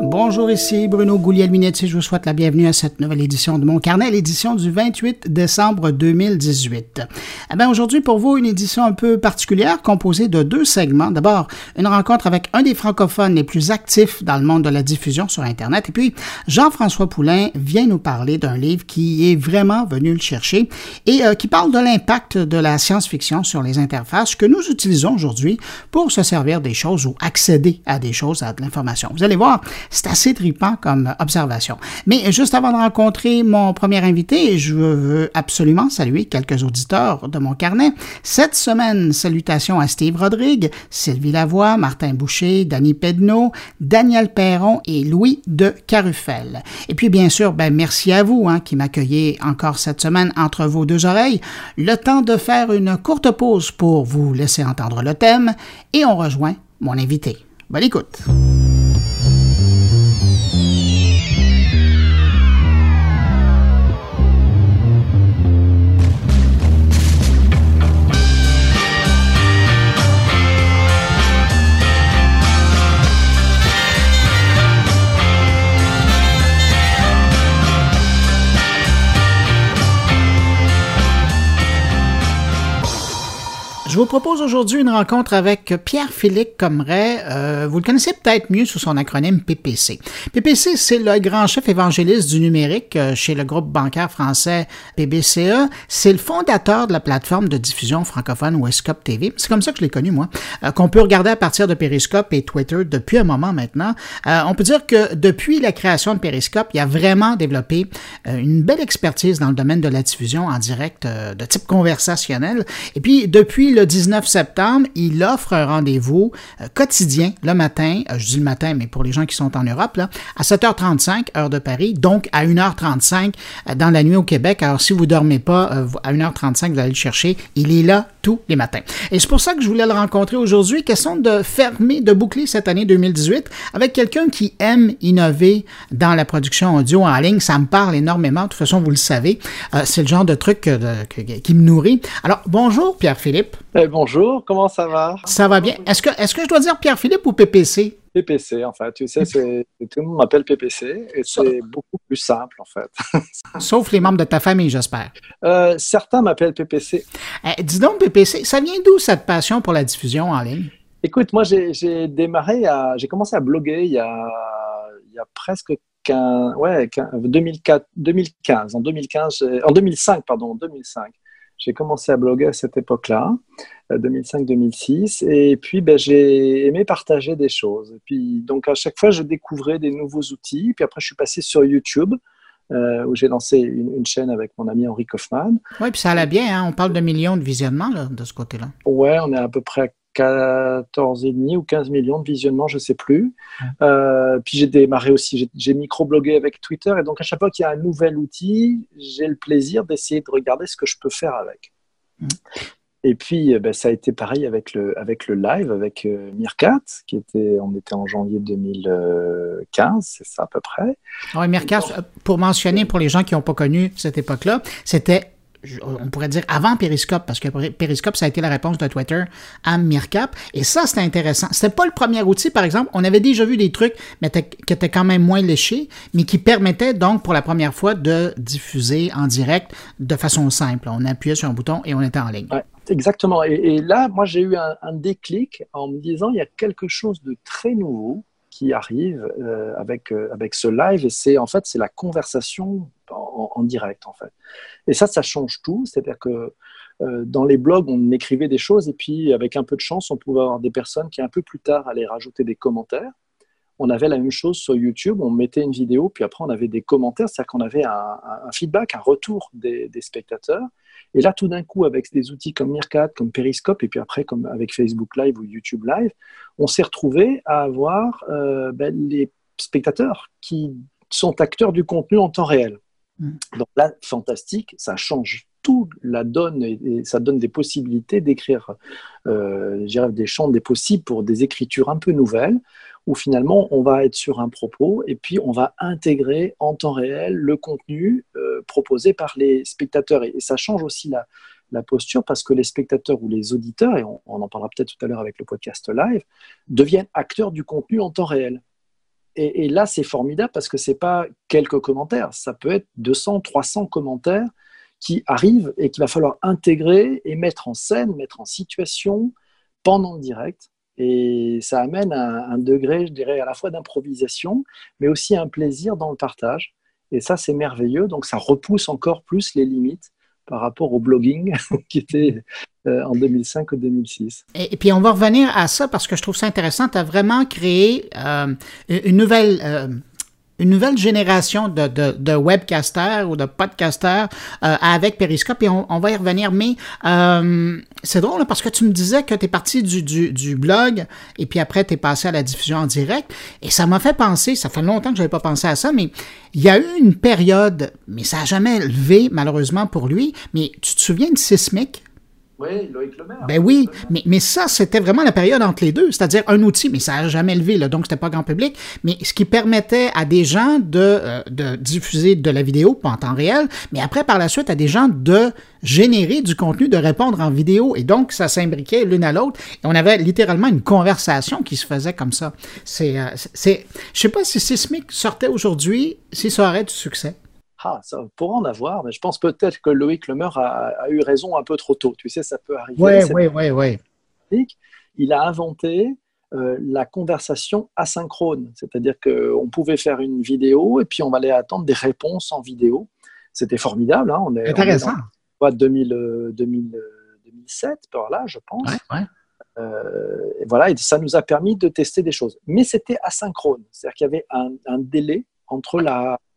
Bonjour, ici Bruno Gouliel-Minetti. Je vous souhaite la bienvenue à cette nouvelle édition de Mon Carnet, l'édition du 28 décembre 2018. Eh bien, aujourd'hui, pour vous, une édition un peu particulière composée de deux segments. D'abord, une rencontre avec un des francophones les plus actifs dans le monde de la diffusion sur Internet. Et puis, Jean-François Poulain vient nous parler d'un livre qui est vraiment venu le chercher et euh, qui parle de l'impact de la science-fiction sur les interfaces que nous utilisons aujourd'hui pour se servir des choses ou accéder à des choses, à de l'information. Vous allez voir, c'est assez tripant comme observation. Mais juste avant de rencontrer mon premier invité, je veux absolument saluer quelques auditeurs de mon carnet. Cette semaine, salutations à Steve Rodrigue, Sylvie Lavoie, Martin Boucher, Danny Pedneau, Daniel Perron et Louis de Carufel. Et puis, bien sûr, ben, merci à vous hein, qui m'accueillez encore cette semaine entre vos deux oreilles. Le temps de faire une courte pause pour vous laisser entendre le thème et on rejoint mon invité. Bonne écoute. Vous propose aujourd'hui une rencontre avec Pierre-Philippe Comeret. Euh, vous le connaissez peut-être mieux sous son acronyme PPC. PPC, c'est le grand chef évangéliste du numérique euh, chez le groupe bancaire français PBCE. C'est le fondateur de la plateforme de diffusion francophone Westcop TV. C'est comme ça que je l'ai connu, moi, euh, qu'on peut regarder à partir de Periscope et Twitter depuis un moment maintenant. on peut dire que depuis la création de Periscope, il a vraiment développé une belle expertise dans le domaine de la diffusion en direct de type conversationnel. Et puis, depuis le 19 septembre, il offre un rendez-vous euh, quotidien le matin, euh, je dis le matin, mais pour les gens qui sont en Europe, à 7h35, heure de Paris, donc à 1h35 euh, dans la nuit au Québec. Alors, si vous ne dormez pas à 1h35, vous allez le chercher. Il est là tous les matins. Et c'est pour ça que je voulais le rencontrer aujourd'hui. Question de fermer, de boucler cette année 2018 avec quelqu'un qui aime innover dans la production audio en ligne. Ça me parle énormément. De toute façon, vous le savez. c'est le genre de truc qui me nourrit. Alors, bonjour Pierre-Philippe. Eh, bonjour, comment ça va? Ça va bien. Est-ce que, est que je dois dire Pierre-Philippe ou PPC PPC, en fait. Tu sais, tout le monde m'appelle PPC et c'est beaucoup plus simple, en fait. Sauf les membres de ta famille, j'espère. Euh, certains m'appellent PPC. Eh, dis donc, PPC, ça vient d'où cette passion pour la diffusion en ligne? Écoute, moi, j'ai démarré, j'ai commencé à bloguer il y a, il y a presque 15, ouais, 2004, 2015, en 2015, en 2005, pardon, en 2005. J'ai commencé à bloguer à cette époque-là, 2005-2006, euh, et puis ben, j'ai aimé partager des choses. Et puis donc à chaque fois, je découvrais des nouveaux outils. Puis après, je suis passé sur YouTube. Euh, où j'ai lancé une, chaîne avec mon ami Henri Kaufman. Oui, puis ça allait bien, hein? on parle de millions de visionnements là, de ce côté-là. Oui, on est à peu près 14,5 ou 15 millions de visionnements, je ne sais plus. Euh, puis j'ai démarré aussi, j'ai microblogué avec Twitter. Et donc, à chaque fois qu'il y a un nouvel outil, j'ai le plaisir d'essayer de regarder ce que je peux faire avec. Et puis, euh, ben, ça a été pareil avec le, avec le live, avec euh, Mirkat, qui était, on était en janvier 2015, c'est ça à peu près. Oui, Mirkat, pour mentionner pour les gens qui n'ont pas connu cette époque-là, c'était on pourrait dire avant Periscope, parce que Periscope, ça a été la réponse de Twitter à Mircap. Et ça, c'était intéressant. C'était pas le premier outil, par exemple. On avait déjà vu des trucs mais qui étaient quand même moins léchés, mais qui permettaient donc pour la première fois de diffuser en direct de façon simple. On appuyait sur un bouton et on était en ligne. exactement. Et, là, moi, j'ai eu un, déclic en me disant, il y a quelque chose de très nouveau qui arrive euh, avec, euh, avec ce live. Et c'est en fait, c'est la conversation en, direct, en fait. Et ça, ça change tout. C'est-à-dire que euh, dans les blogs, on écrivait des choses et puis, avec un peu de chance, on pouvait avoir des personnes qui, un peu plus tard, allaient rajouter des commentaires. On avait la même chose sur YouTube, on mettait une vidéo, puis après on avait des commentaires, c'est-à-dire qu'on avait un, feedback, un retour des, spectateurs. Et là, tout d'un coup, avec des outils comme Meerkat, comme Periscope, et puis après, comme avec Facebook Live ou YouTube Live, on s'est retrouvé à avoir euh, ben, les spectateurs qui sont acteurs du contenu en temps réel. Mm. Donc là, fantastique, ça change tout la donne et, ça donne des possibilités d'écrire euh, des champs des possibles pour des écritures un peu nouvelles où finalement on va être sur un propos et puis on va intégrer en temps réel le contenu euh, proposé par les spectateurs. Et, ça change aussi la, posture parce que les spectateurs ou les auditeurs, et on, en parlera peut-être tout à l'heure avec le podcast live, deviennent acteurs du contenu en temps réel. et, là, c'est formidable parce que c'est pas quelques commentaires, ça peut être 200, 300 commentaires qui arrivent et qu'il va falloir intégrer et mettre en scène, mettre en situation pendant le direct. Et ça amène un, un degré, je dirais, à la fois d'improvisation, mais aussi un plaisir dans le partage. Et ça, c'est merveilleux. Donc, ça repousse encore plus les limites par rapport au blogging qui était euh, en 2005 ou 2006. Et, puis on va revenir à ça parce que je trouve ça intéressant. Tu as vraiment créé euh, une nouvelle... Euh, une nouvelle génération de, de, de webcasters ou de podcasters euh, avec Periscope et on, on, va y revenir. Mais euh, c'est drôle parce que tu me disais que tu es parti du, du, du, blog et puis après tu es passé à la diffusion en direct et ça m'a fait penser, ça fait longtemps que je n'avais pas pensé à ça, mais il y a eu une période, mais ça n'a jamais levé malheureusement pour lui, mais tu te souviens de Sismic? Oui, Loïc Lemaire. Ben oui, mais, mais ça, c'était vraiment la période entre les deux, c'est-à-dire un outil, mais ça n'a jamais levé, là, donc c'était pas grand public, mais ce qui permettait à des gens de, euh, de diffuser de la vidéo, pas en temps réel, mais après, par la suite, à des gens de générer du contenu, de répondre en vidéo, et donc ça s'imbriquait l'une à l'autre, et on avait littéralement une conversation qui se faisait comme ça. C'est, euh, c'est, je sais pas si Sismic sortait aujourd'hui, si ça aurait du succès. Ah, ça pourrait en avoir, mais je pense peut-être que Loïc Lemeur a, a, eu raison un peu trop tôt. Tu sais, ça peut arriver. Oui, oui, oui, oui. Il a inventé euh, la conversation asynchrone, c'est-à-dire qu'on pouvait faire une vidéo et puis on allait attendre des réponses en vidéo. C'était formidable. Hein. On est, Intéressant. On est 2000, 2000, 2007, par là, je pense. Ouais, ouais. Euh, et voilà, et ça nous a permis de tester des choses. Mais c'était asynchrone, c'est-à-dire qu'il y avait un, un délai entre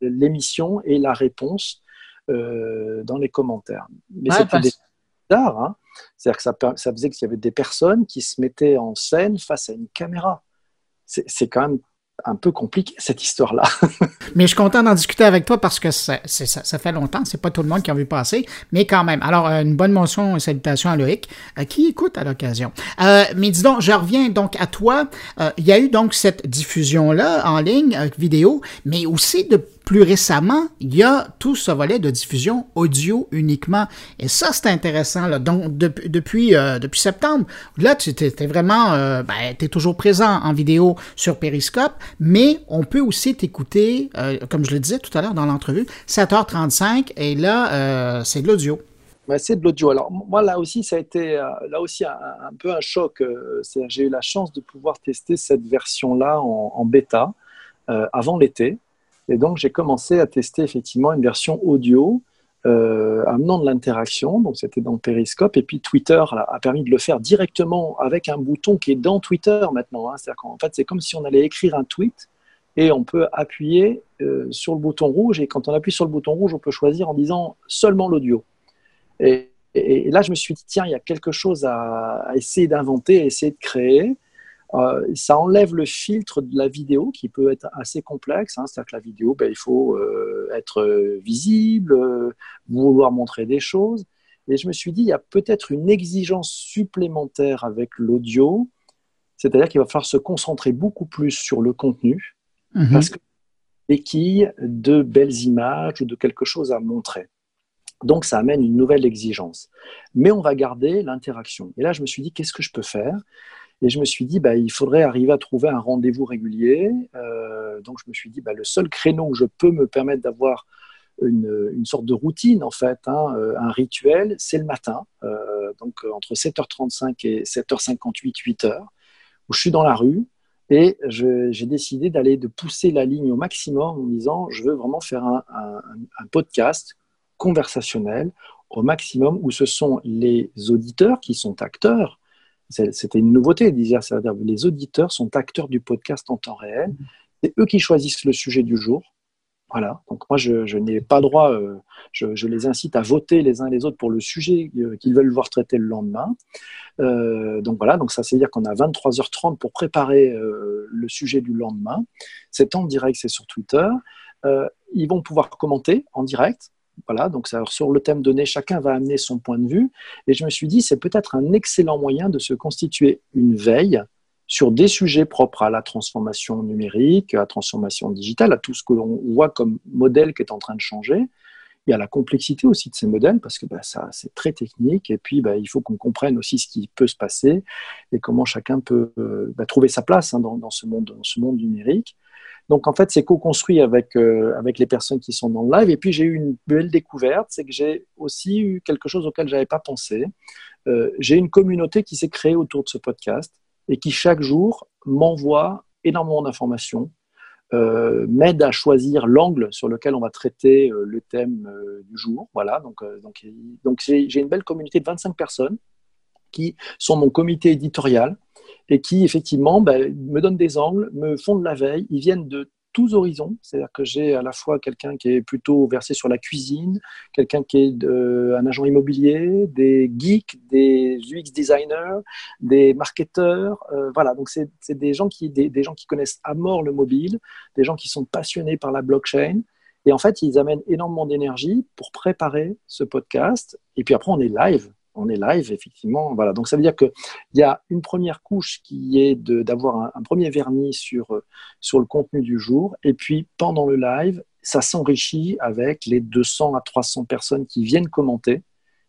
l'émission et la réponse euh, dans les commentaires. Mais c'était bizarre, hein c'est-à-dire que ça, ça faisait qu'il y avait des personnes qui se mettaient en scène face à une caméra. C'est quand même un peu compliqué cette histoire-là. mais je suis content d'en discuter avec toi parce que ça, fait longtemps, c'est pas tout le monde qui a vu passer, mais quand même. Alors, euh, une bonne mention et salutation à Loïc euh, qui écoute à l'occasion. Euh, mais dis donc, je reviens donc à toi. Il y a eu donc cette diffusion-là en ligne, vidéo, mais aussi de plus récemment, il y a tout ce volet de diffusion audio uniquement. Et ça, c'est intéressant. Donc, euh, depuis septembre, là, tu vraiment, euh, ben, es toujours présent en vidéo sur Periscope, mais on peut aussi t'écouter, euh, comme je le disais tout à l'heure dans l'entrevue, 7h35, et là, c'est de l'audio. C'est de l'audio. Alors, moi, là aussi, ça a été là aussi un, peu un choc. J'ai eu la chance de pouvoir tester cette version-là en bêta avant l'été. Et donc, j'ai commencé à tester effectivement une version audio euh, amenant de l'interaction. Donc, c'était dans Periscope. Et puis, Twitter a, permis de le faire directement avec un bouton qui est dans Twitter maintenant. Hein. C'est-à-dire qu'en fait, c'est comme si on allait écrire un tweet et on peut appuyer euh, sur le bouton rouge. Et quand on appuie sur le bouton rouge, on peut choisir en disant seulement l'audio. Et, là, je me suis dit, tiens, il y a quelque chose à, à essayer d'inventer, à essayer de créer. Euh, ça enlève le filtre de la vidéo qui peut être assez complexe. Hein, C'est-à-dire que la vidéo, ben, il faut euh, être visible, euh, vouloir montrer des choses. Et je me suis dit, il y a peut-être une exigence supplémentaire avec l'audio, c'est-à-dire qu'il va falloir se concentrer beaucoup plus sur le contenu, mmh. parce que béquille de belles images ou de quelque chose à montrer. Donc ça amène une nouvelle exigence. Mais on va garder l'interaction. Et là, je me suis dit, qu'est-ce que je peux faire? Et je me suis dit, bah, il faudrait arriver à trouver un rendez-vous régulier. Euh, donc je me suis dit, bah, le seul créneau où je peux me permettre d'avoir une, sorte de routine, en fait, hein, euh, un rituel, c'est le matin, euh, donc entre 7h35 et 7h58, 8h, où je suis dans la rue. Et j'ai décidé d'aller, de pousser la ligne au maximum en disant, je veux vraiment faire un podcast conversationnel au maximum où ce sont les auditeurs qui sont acteurs c'était une nouveauté, dire, c'est-à-dire les auditeurs sont acteurs du podcast en temps réel. C'est eux qui choisissent le sujet du jour. Voilà. Donc moi, je, je n'ai pas droit. Euh, je, je, les incite à voter les uns les autres pour le sujet euh, qu'ils veulent voir traiter le lendemain. Euh, donc voilà. Donc ça, c'est dire qu'on a 23h30 pour préparer le sujet du lendemain. C'est en direct, c'est sur Twitter. Ils vont pouvoir commenter en direct. Voilà, donc sur le thème donné, chacun va amener son point de vue. Et je me suis dit, c'est peut-être un excellent moyen de se constituer une veille sur des sujets propres à la transformation numérique, à la transformation digitale, à tout ce que l'on voit comme modèle qui est en train de changer. Y a la complexité aussi de ces modèles parce que bah, ça, c'est très technique. Et puis, bah, il faut qu'on comprenne aussi ce qui peut se passer et comment chacun peut euh, bah, trouver sa place hein, dans, ce monde, dans ce monde numérique. Donc en fait, c'est co-construit avec, euh, avec les personnes qui sont dans le live. Et puis j'ai eu une belle découverte, c'est que j'ai aussi eu quelque chose auquel je n'avais pas pensé. Euh, j'ai une communauté qui s'est créée autour de ce podcast et qui chaque jour m'envoie énormément d'informations, euh, m'aide à choisir l'angle sur lequel on va traiter le thème du jour. Voilà, donc, donc, donc j'ai une belle communauté de 25 personnes qui sont mon comité éditorial et qui, effectivement, ben, me donnent des angles, me font de la veille. Ils viennent de tous horizons, c'est-à-dire que j'ai à la fois quelqu'un qui est plutôt versé sur la cuisine, quelqu'un qui est un agent immobilier, des geeks, des UX designers, des marketeurs, euh, voilà. Donc c'est des, des, gens qui connaissent à mort le mobile, des gens qui sont passionnés par la blockchain. Et en fait, ils amènent énormément d'énergie pour préparer ce podcast. Et puis après, on est live on est live, effectivement. Voilà. Donc ça veut dire qu'il y a une première couche qui est d'avoir un, premier vernis sur, euh, sur le contenu du jour. Et puis pendant le live, ça s'enrichit avec les 200 à 300 personnes qui viennent commenter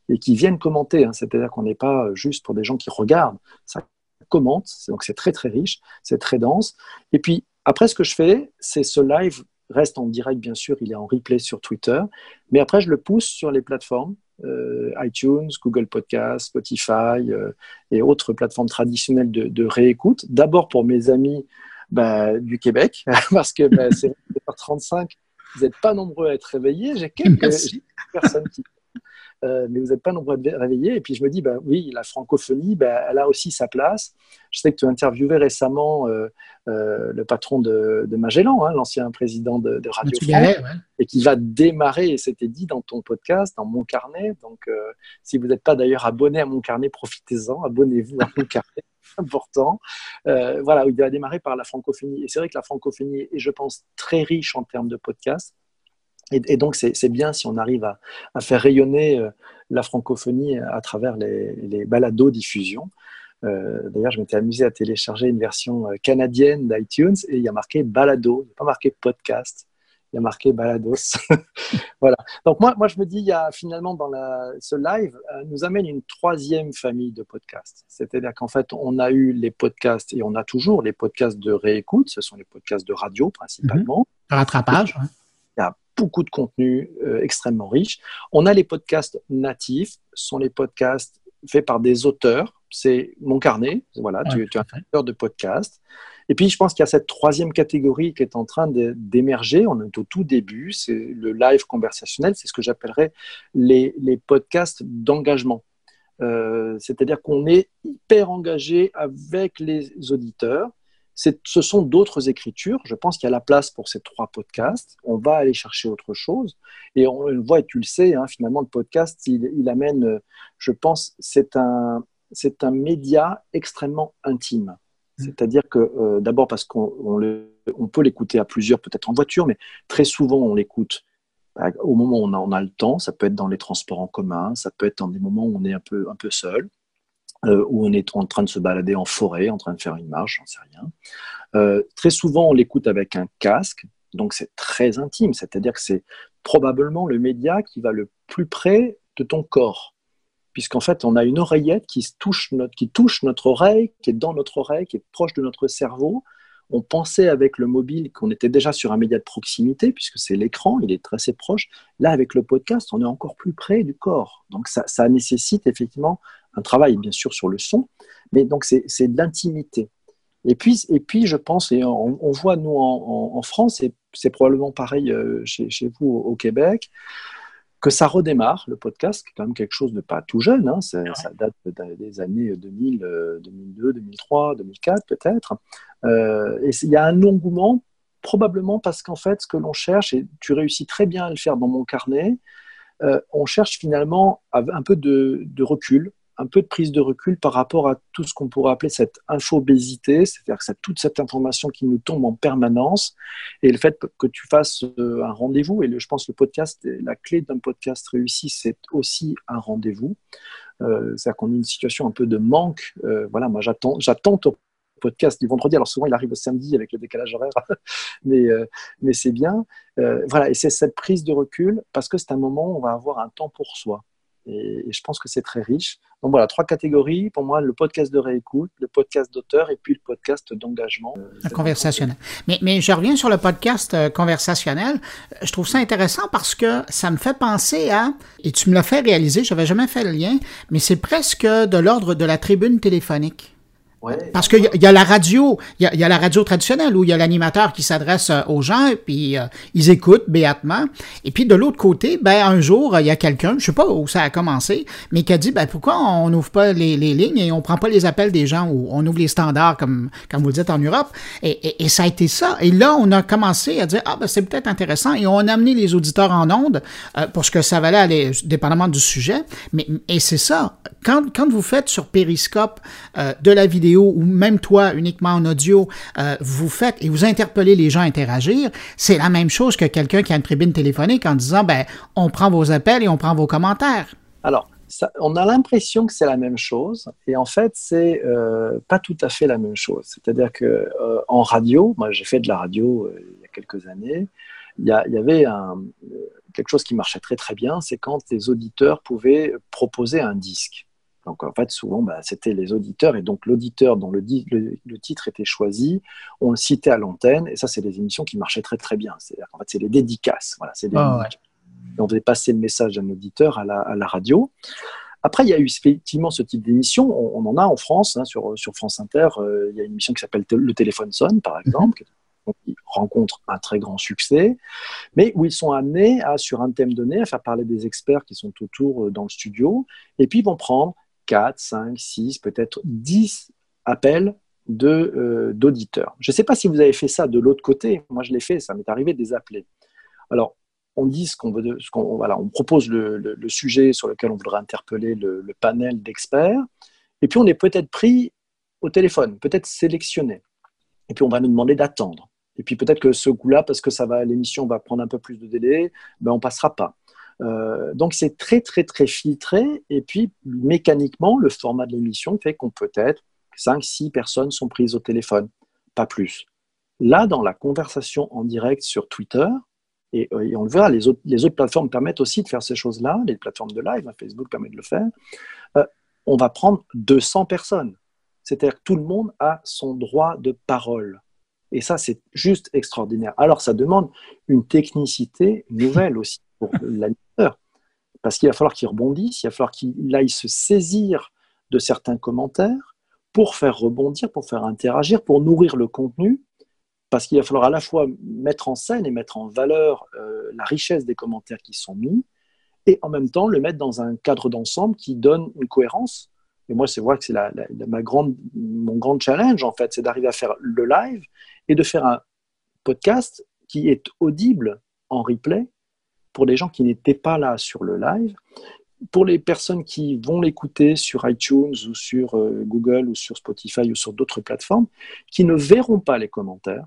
et qui viennent commenter. Hein. C'est-à-dire qu'on n'est pas juste pour des gens qui regardent, ça commente. Donc c'est très très riche, c'est très dense. Et puis après, ce que je fais, c'est ce live reste en direct, bien sûr, il est en replay sur Twitter. Mais après, je le pousse sur les plateformes. Euh, iTunes, Google Podcast, Spotify euh, et autres plateformes traditionnelles de, réécoute. D'abord pour mes amis bah, du Québec, parce que bah, c'est 35 vous n'êtes pas nombreux à être réveillés. J'ai quelques personnes qui euh, mais vous n'êtes pas nombreux à réveiller. Et puis je me dis, bah, oui, la francophonie, bah, elle a aussi sa place. Je sais que tu as interviewé récemment euh, euh, le patron de, Magellan, hein, l'ancien président de, Radio France, et qui va démarrer, et c'était dit dans ton podcast, dans mon carnet. Donc, si vous n'êtes pas d'ailleurs abonné à mon carnet, profitez-en, abonnez-vous à mon carnet important. voilà, il va démarrer par la francophonie. Et c'est vrai que la francophonie est, je pense, très riche en termes de podcasts. Et, donc, c'est bien si on arrive à, faire rayonner euh, la francophonie à travers les, les balados-diffusions. Euh, d'ailleurs, je m'étais amusé à télécharger une version euh, canadienne d'iTunes et il y a marqué balado, il n'y a pas marqué podcast, il y a marqué balados. voilà. Donc, moi, moi, je me dis, il y a finalement dans la, ce live, nous amène une troisième famille de podcasts. C'est-à-dire qu'en fait, on a eu les podcasts et on a toujours les podcasts de réécoute, ce sont les podcasts de radio principalement. Mmh. Rattrapage. Il y a beaucoup de contenu euh, extrêmement riche. On a les podcasts natifs, ce sont les podcasts faits par des auteurs. C'est mon carnet, voilà, tu, es un auteur de podcast. Et puis, je pense qu'il y a cette troisième catégorie qui est en train d'émerger. On est au tout début, c'est le live conversationnel, c'est ce que j'appellerais les, les, podcasts d'engagement. Euh, c'est-à-dire qu'on est hyper engagé avec les auditeurs ce sont d'autres écritures. Je pense qu'il y a la place pour ces trois podcasts. On va aller chercher autre chose. Et on le voit, et tu le sais, hein, finalement, le podcast, il, amène, je pense, c'est un, c'est un média extrêmement intime. Mmh. C'est-à-dire que, euh, d'abord, parce qu'on on, peut l'écouter à plusieurs, peut-être en voiture, mais très souvent, on l'écoute bah, au moment où on a, on a, le temps. Ça peut être dans les transports en commun, ça peut être dans des moments où on est un peu, un peu seul. Euh, où on est en train de se balader en forêt, en train de faire une marche, j'en sais rien. Euh, très souvent, on l'écoute avec un casque, donc c'est très intime, c'est-à-dire que c'est probablement le média qui va le plus près de ton corps, puisqu'en fait, on a une oreillette qui touche notre, qui touche notre oreille, qui est dans notre oreille, qui est proche de notre cerveau. On pensait avec le mobile qu'on était déjà sur un média de proximité, puisque c'est l'écran, il est très assez proche. Là, avec le podcast, on est encore plus près du corps. Donc, ça nécessite effectivement un travail bien sûr sur le son, mais donc c'est de l'intimité. Et puis, et puis, je pense, et on, voit nous en, France, et c'est probablement pareil euh, chez, chez, vous au, Québec, que ça redémarre, le podcast, qui est quand même quelque chose de pas tout jeune, hein, ça date des années 2000, 2002, 2003, 2004 peut-être. Euh, et il y a un engouement, probablement parce qu'en fait, ce que l'on cherche, et tu réussis très bien à le faire dans mon carnet, euh, on cherche finalement un peu de, de recul, un peu de prise de recul par rapport à tout ce qu'on pourrait appeler cette infobésité, c'est-à-dire c'est toute cette information qui nous tombe en permanence, et le fait que tu fasses euh, un rendez-vous, et je pense que le podcast, la clé d'un podcast réussi, c'est aussi un rendez-vous. Euh, c'est-à-dire qu'on a une situation un peu de manque. Euh, voilà, moi j'attends, j'attends ton podcast du vendredi. Alors souvent il arrive au samedi avec le décalage horaire, mais, mais c'est bien. voilà, et c'est cette prise de recul parce que c'est un moment où on va avoir un temps pour soi. Et, je pense que c'est très riche. Donc voilà, trois catégories. Pour moi, le podcast de réécoute, le podcast d'auteur et puis le podcast d'engagement. conversationnel. Mais, mais je reviens sur le podcast euh, conversationnel. Je trouve ça intéressant parce que ça me fait penser à, et tu me l'as fait réaliser, je n'avais jamais fait le lien, mais c'est presque de l'ordre de la tribune téléphonique. Parce qu'il y, y, a la radio, il y a, la radio traditionnelle où il y a l'animateur qui s'adresse euh, aux gens et puis euh, ils écoutent béatement. Et puis de l'autre côté, ben un jour il y a quelqu'un, je sais pas où ça a commencé, mais qui a dit ben pourquoi on n'ouvre pas les, les, lignes et on prend pas les appels des gens ou on ouvre les standards comme comme vous le dites en Europe? Et, et, ça a été ça. Et là on a commencé à dire ah ben c'est peut-être intéressant et on a amené les auditeurs en onde euh, pour ce que ça valait aller dépendamment du sujet. Mais et c'est ça. Quand quand vous faites sur Periscope de la vidéo ou même toi uniquement en audio, euh, vous faites et vous interpellez les gens à interagir, c'est la même chose que quelqu'un qui a une tribune téléphonique en disant ben on prend vos appels et on prend vos commentaires. Alors, on a l'impression que c'est la même chose, et en fait, c'est euh, pas tout à fait la même chose. C'est-à-dire que euh, en radio, moi j'ai fait de la radio il y a quelques années, il y, avait un, quelque chose qui marchait très très bien, c'est quand les auditeurs pouvaient proposer un disque. Donc en fait, souvent, bah, c'était les auditeurs, et donc l'auditeur dont le, le, titre était choisi, on le citait à l'antenne, et ça, c'est des émissions qui marchaient très très bien. C'est-à-dire qu'en fait, c'est les dédicaces. Voilà, c'est ah, On devait passer le message d'un auditeur à la, à la, radio. Après, il y a eu effectivement ce type d'émission. On, en a en France, hein, sur, sur, France Inter. Euh, il y a une émission qui s'appelle Le téléphone sonne, par mhm. exemple, qui rencontre un très grand succès, mais où ils sont amenés à, sur un thème donné, à faire parler des experts qui sont autour euh, dans le studio, et puis ils vont prendre 4, 5, 6, peut-être 10 appels euh, d'auditeurs. Je ne sais pas si vous avez fait ça de l'autre côté. Moi, je l'ai fait, ça m'est arrivé de les appeler. Alors, on dit ce qu'on veut, ce voilà, on propose le, sujet sur lequel on voudrait interpeller le, panel d'experts, et puis on est peut-être pris au téléphone, peut-être sélectionné, et puis on va nous demander d'attendre. Et puis peut-être que ce coup-là, parce que ça va, l'émission va prendre un peu plus de délai, ben on passera pas. Euh, donc c'est très très très filtré et puis mécaniquement le format de l'émission fait qu'on peut être 5-6 personnes sont prises au téléphone, pas plus. Là dans la conversation en direct sur Twitter, et, on le verra, les autres, les autres, plateformes permettent aussi de faire ces choses-là, les plateformes de live, hein, Facebook permet de le faire, euh, on va prendre 200 personnes. C'est-à-dire que tout le monde a son droit de parole. Et ça, c'est juste extraordinaire. Alors, ça demande une technicité nouvelle aussi pour. Parce qu'il va falloir qu'il rebondisse, il va falloir qu'il aille se saisir de certains commentaires pour faire rebondir, pour faire interagir, pour nourrir le contenu, parce qu'il va falloir à la fois mettre en scène et mettre en valeur euh, la richesse des commentaires qui sont mis, et en même temps le mettre dans un cadre d'ensemble qui donne une cohérence. Et moi, c'est vrai que c'est ma grande, mon grand challenge, en fait, c'est d'arriver à faire le live et de faire un podcast qui est audible en replay pour les gens qui n'étaient pas là sur le live, pour les personnes qui vont l'écouter sur iTunes ou sur euh, Google ou sur Spotify ou sur d'autres plateformes, qui ne verront pas les commentaires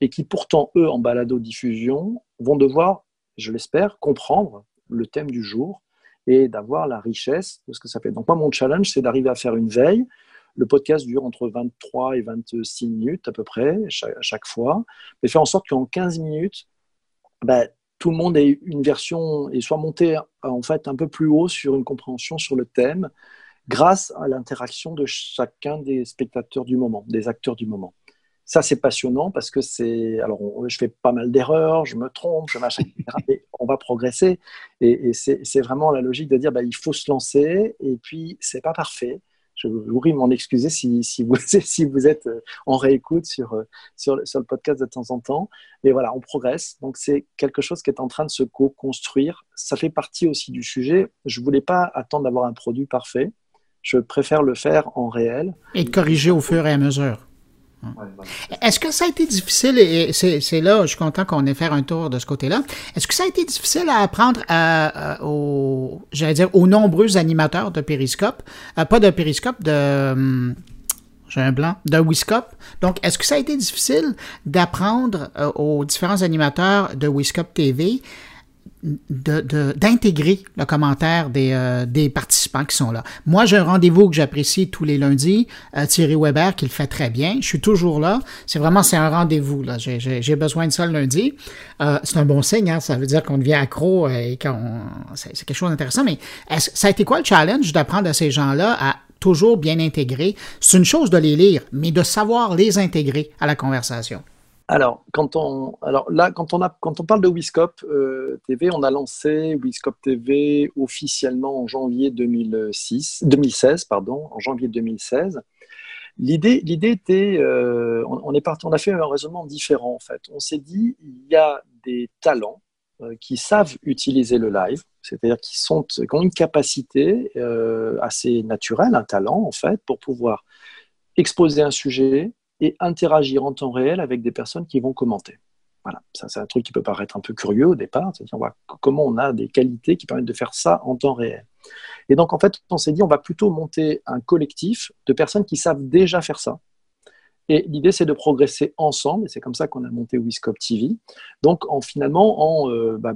et qui pourtant, eux, en balado-diffusion, vont devoir, je l'espère, comprendre le thème du jour et d'avoir la richesse de ce que ça fait. Donc moi, mon challenge, c'est d'arriver à faire une veille. Le podcast dure entre 23 et 26 minutes à peu près, à chaque fois, mais faire en sorte qu'en 15 minutes, ben, tout le monde ait une version et soit monté en fait un peu plus haut sur une compréhension sur le thème grâce à l'interaction de chacun des spectateurs du moment, des acteurs du moment. Ça, c'est passionnant parce que c'est. Alors, je fais pas mal d'erreurs, je me trompe, je machin, mais on va progresser. Et, c'est vraiment la logique de dire bah, il faut se lancer, et puis, c'est pas parfait je vous prie m'en excuser si, vous, êtes euh, en réécoute sur, euh, sur, le podcast de temps en temps. Mais voilà, on progresse. Donc, c'est quelque chose qui est en train de se co-construire. Ça fait partie aussi du sujet. Je ne voulais pas attendre d'avoir un produit parfait. Je préfère le faire en réel. Et corriger au fur et à mesure. Est-ce que ça a été difficile, et c'est là, je suis content qu'on ait fait un tour de ce côté-là, est-ce que ça a été difficile à apprendre à, aux, j'allais dire, aux nombreux animateurs de Périscope, euh, pas de Périscope, de, hum, j'ai un blanc, de Wiscope? Donc, est-ce que ça a été difficile d'apprendre euh, aux différents animateurs de Wiscope TV d'intégrer le commentaire des, euh, des, participants qui sont là. Moi, j'ai un rendez-vous que j'apprécie tous les lundis, euh, Thierry Weber qui le fait très bien. Je suis toujours là. C'est vraiment, c'est un rendez-vous. là. J'ai besoin de ça le lundi. Euh, c'est un bon signe, hein? ça veut dire qu'on devient accro et qu'on c'est quelque chose d'intéressant. Mais ça a été quoi le challenge d'apprendre à ces gens-là à toujours bien intégrer? C'est une chose de les lire, mais de savoir les intégrer à la conversation. Alors, quand on, là, quand on, parle de Wiscop euh, TV, on a lancé Wiscop TV officiellement en janvier 2006, 2016, pardon, en janvier 2016. L'idée, l'idée était, euh, on, est parti, on a fait un raisonnement différent en fait. On s'est dit, il y a des talents euh, qui savent utiliser le live, c'est-à-dire qui, sont, qui ont une capacité assez naturelle, un talent en fait, pour pouvoir exposer un sujet, et interagir en temps réel avec des personnes qui vont commenter. Voilà, ça c'est un truc qui peut paraître un peu curieux au départ, c'est-à-dire comment on a des qualités qui permettent de faire ça en temps réel. Et donc en fait, on s'est dit on va plutôt monter un collectif de personnes qui savent déjà faire ça. Et l'idée c'est de progresser ensemble, et c'est comme ça qu'on a monté Wiscop TV. Donc en finalement en euh, bah,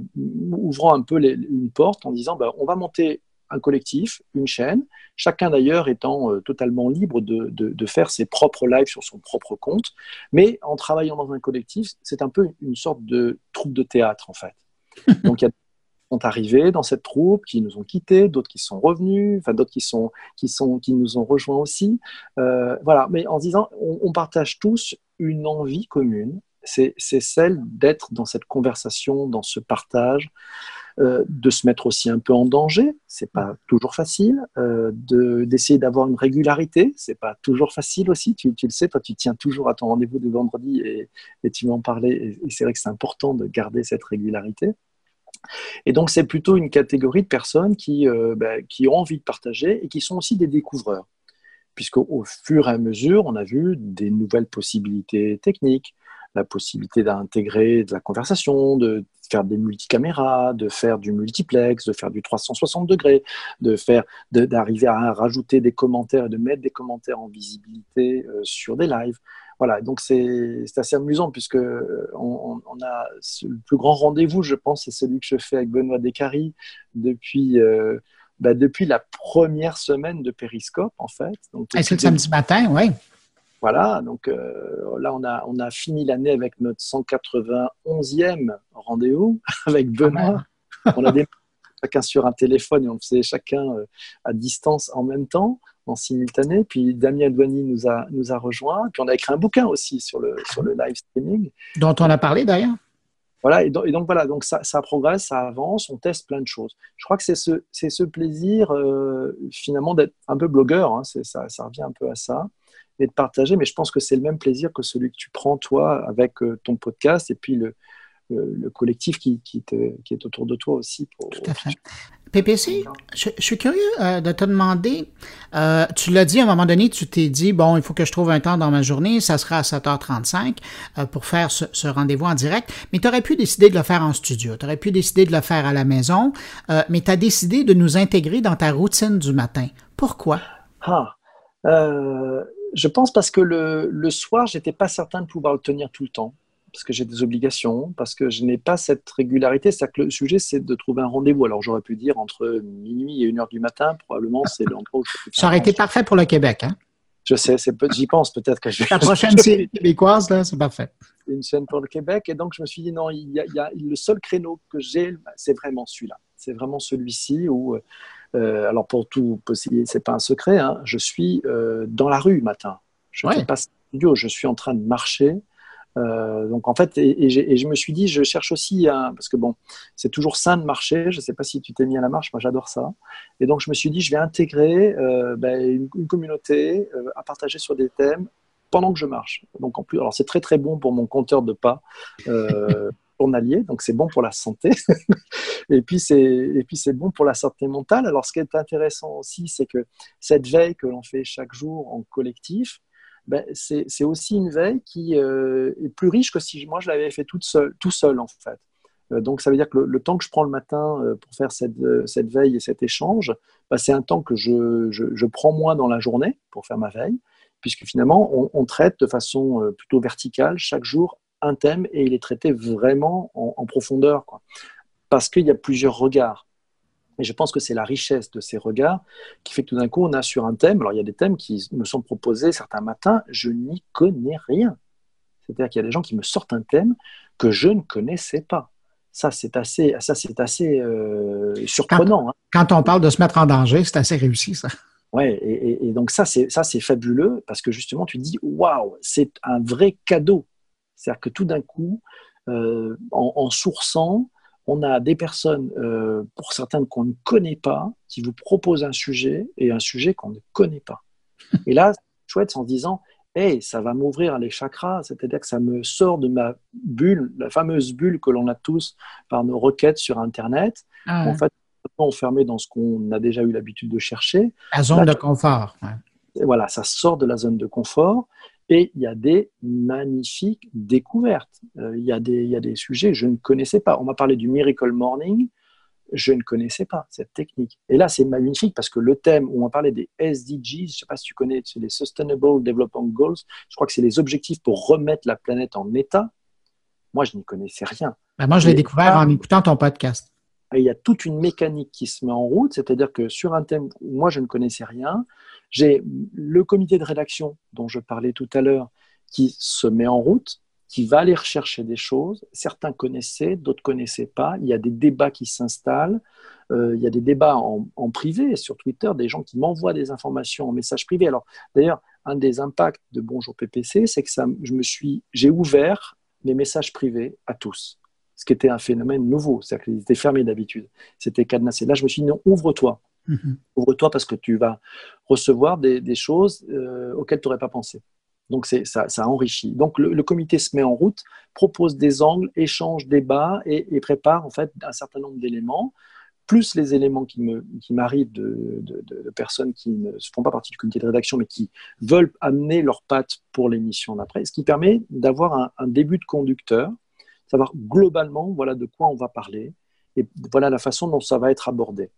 ouvrant un peu une porte en disant bah, on va monter un collectif, une chaîne, chacun d'ailleurs étant euh, totalement libre de, de, faire ses propres lives sur son propre compte, mais en travaillant dans un collectif, c'est un peu une sorte de troupe de théâtre en fait. Donc il y a sont arrivés dans cette troupe, qui nous ont quittés, d'autres qui sont revenus, enfin d'autres qui sont qui sont qui nous ont rejoints aussi. Euh, voilà, mais en disant, on, on partage tous une envie commune, c'est celle d'être dans cette conversation, dans ce partage, de se mettre aussi un peu en danger, c'est pas toujours facile, euh, d'essayer d'avoir une régularité, c'est pas toujours facile aussi. Tu, le sais, toi, tu tiens toujours à ton rendez-vous de vendredi et, tu m'en parlais, et, c'est vrai que c'est important de garder cette régularité. Et donc, c'est plutôt une catégorie de personnes qui, euh, ben, qui ont envie de partager et qui sont aussi des découvreurs. Puisqu'au fur et à mesure, on a vu des nouvelles possibilités techniques, la possibilité d'intégrer de la conversation, de faire des multicaméras, de faire du multiplex, de faire du 360 degrés, de faire, d'arriver à rajouter des commentaires et de mettre des commentaires en visibilité euh, sur des lives. Voilà, donc c'est assez amusant puisque euh, on, a le plus grand rendez-vous, je pense, c'est celui que je fais avec Benoît Descaries depuis. Euh, bah, depuis la première semaine de Périscope, en fait. C'est le samedi matin, oui. Voilà, donc euh, là, on a, on a fini l'année avec notre 191e rendez-vous avec Benoît. on a des chacun sur un téléphone et on faisait chacun euh, à distance en même temps, en simultané. Puis Damien Douani nous a, nous a rejoint. Puis on a écrit un bouquin aussi sur le, sur le live streaming. Dont on a parlé d'ailleurs. Voilà, et donc, voilà, donc ça, ça, progresse, ça avance, on teste plein de choses. Je crois que c'est ce, ce plaisir euh, finalement d'être un peu blogueur, hein, ça, ça revient un peu à ça et de partager. Mais je pense que c'est le même plaisir que celui que tu prends, toi, avec euh, ton podcast et puis le, le, collectif qui, qui, qui, est autour de toi aussi. Pour, Tout à fait. PPC, je, suis curieux euh, de te demander, euh, tu l'as dit à un moment donné, tu t'es dit, bon, il faut que je trouve un temps dans ma journée, ça sera à 7h35 pour faire ce, ce rendez-vous en direct, mais tu aurais pu décider de le faire en studio, tu aurais pu décider de le faire à la maison, mais tu as décidé de nous intégrer dans ta routine du matin. Pourquoi? Ah, je pense parce que le, le soir, j'étais pas certain de pouvoir le tenir tout le temps, parce que j'ai des obligations, parce que je n'ai pas cette régularité. C'est que le sujet, c'est de trouver un rendez-vous. Alors j'aurais pu dire entre minuit et 1 heure du matin, probablement c'est l'endroit où je Ça aurait été parfait pour le Québec, hein? Je sais, j'y pense peut-être que je vais. La prochaine série québécoise, là, c'est parfait. Une chaîne pour le Québec. Et donc, je me suis dit, non, il y a, il y a le seul créneau que j'ai, c'est vraiment celui-là. C'est vraiment celui-ci où euh, alors pour tout possible, c'est pas un secret, hein, je suis euh, dans la rue matin. Je ne fais pas studio, je suis en train de marcher. Euh, donc en fait, et, je me suis dit, je cherche aussi un, parce que bon, c'est toujours sain de marcher. Je ne sais pas si tu t'es mis à la marche, moi j'adore ça. Et donc je me suis dit, je vais intégrer ben, une, une, communauté à partager sur des thèmes pendant que je marche. Donc en plus, alors c'est très très bon pour mon compteur de pas journalier, donc c'est bon pour la santé. et puis c'est bon pour la santé mentale. Alors ce qui est intéressant aussi, c'est que cette veille que l'on fait chaque jour en collectif, ben, c'est aussi une veille qui euh, est plus riche que si moi je l'avais fait toute seule, tout seul en fait. Euh, donc ça veut dire que le, temps que je prends le matin euh, pour faire cette, cette veille et cet échange, ben, c'est un temps que je, je, prends moins dans la journée pour faire ma veille, puisque finalement on traite de façon plutôt verticale chaque jour un thème et il est traité vraiment en, profondeur. Quoi. parce qu'il y a plusieurs regards. Et je pense que c'est la richesse de ces regards qui fait que tout d'un coup, on a sur un thème, alors il y a des thèmes qui me sont proposés certains matins, je n'y connais rien. C'est-à-dire qu'il y a des gens qui me sortent un thème que je ne connaissais pas. Ça, c'est assez, ça, c'est assez euh, surprenant. Hein. Quand, on parle de se mettre en danger, c'est assez réussi, ça. Ouais, et, donc ça, c'est ça, c'est fabuleux parce que justement, tu dis, waouh, c'est un vrai cadeau. C'est-à-dire que tout d'un coup, euh, en, sourçant, on a des personnes, euh, pour certaines qu'on ne connaît pas, qui vous proposent un sujet et un sujet qu'on ne connaît pas. Et là, chouette, en disant, hey, ça va m'ouvrir les chakras, c'est-à-dire que ça me sort de ma bulle, la fameuse bulle que l'on a tous par nos requêtes sur Internet. Ah en fait, enfermé dans ce qu'on a déjà eu l'habitude de chercher. La zone de confort. Voilà, ça sort de la zone de confort. Et il y a des magnifiques découvertes. Euh, il, y a des, il y a des sujets que je ne connaissais pas. On m'a parlé du Miracle Morning. Je ne connaissais pas cette technique. Et là, c'est magnifique parce que le thème où on parlait des SDGs, je ne sais pas si tu connais, c'est les Sustainable Development Goals. Je crois que c'est les objectifs pour remettre la planète en état. Moi, je n'y connaissais rien. Ben, moi, je l'ai découvert en écoutant ton podcast. Il y a toute une mécanique qui se met en route, c'est-à-dire que sur un thème où moi je ne connaissais rien, j'ai le comité de rédaction dont je parlais tout à l'heure qui se met en route, qui va aller rechercher des choses. Certains connaissaient, d'autres connaissaient pas. Il y a des débats qui s'installent. Euh, il y a des débats en, privé sur Twitter, des gens qui m'envoient des informations en message privé. Alors d'ailleurs, un des impacts de Bonjour PPC, c'est que ça, je me suis, j'ai ouvert mes messages privés à tous ce qui était un phénomène nouveau, c'est-à-dire qu'ils étaient fermés d'habitude, c'était cadenassé. Là, je me suis dit, non, ouvre-toi. Mhm. Ouvre-toi parce que tu vas recevoir des, choses euh, auxquelles tu n'aurais pas pensé. Donc ça, ça enrichit. Donc le, comité se met en route, propose des angles, échange, débat et, prépare en fait un certain nombre d'éléments, plus les éléments qui m'arrivent qui de, de, personnes qui ne font pas partie du comité de rédaction mais qui veulent amener leurs pattes pour l'émission d'après, ce qui permet d'avoir un, un, début de conducteur savoir globalement voilà de quoi on va parler et voilà la façon dont ça va être abordé.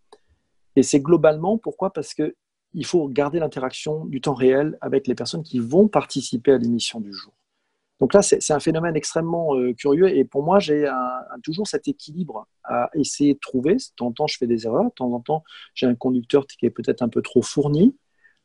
Et c'est globalement pourquoi? Parce que il faut garder l'interaction du temps réel avec les personnes qui vont participer à l'émission du jour. Donc là, c'est un phénomène extrêmement euh, curieux et pour moi, j'ai toujours cet équilibre à essayer de trouver. De temps en temps, je fais des erreurs. De temps en temps, j'ai un conducteur qui est peut-être un peu trop fourni.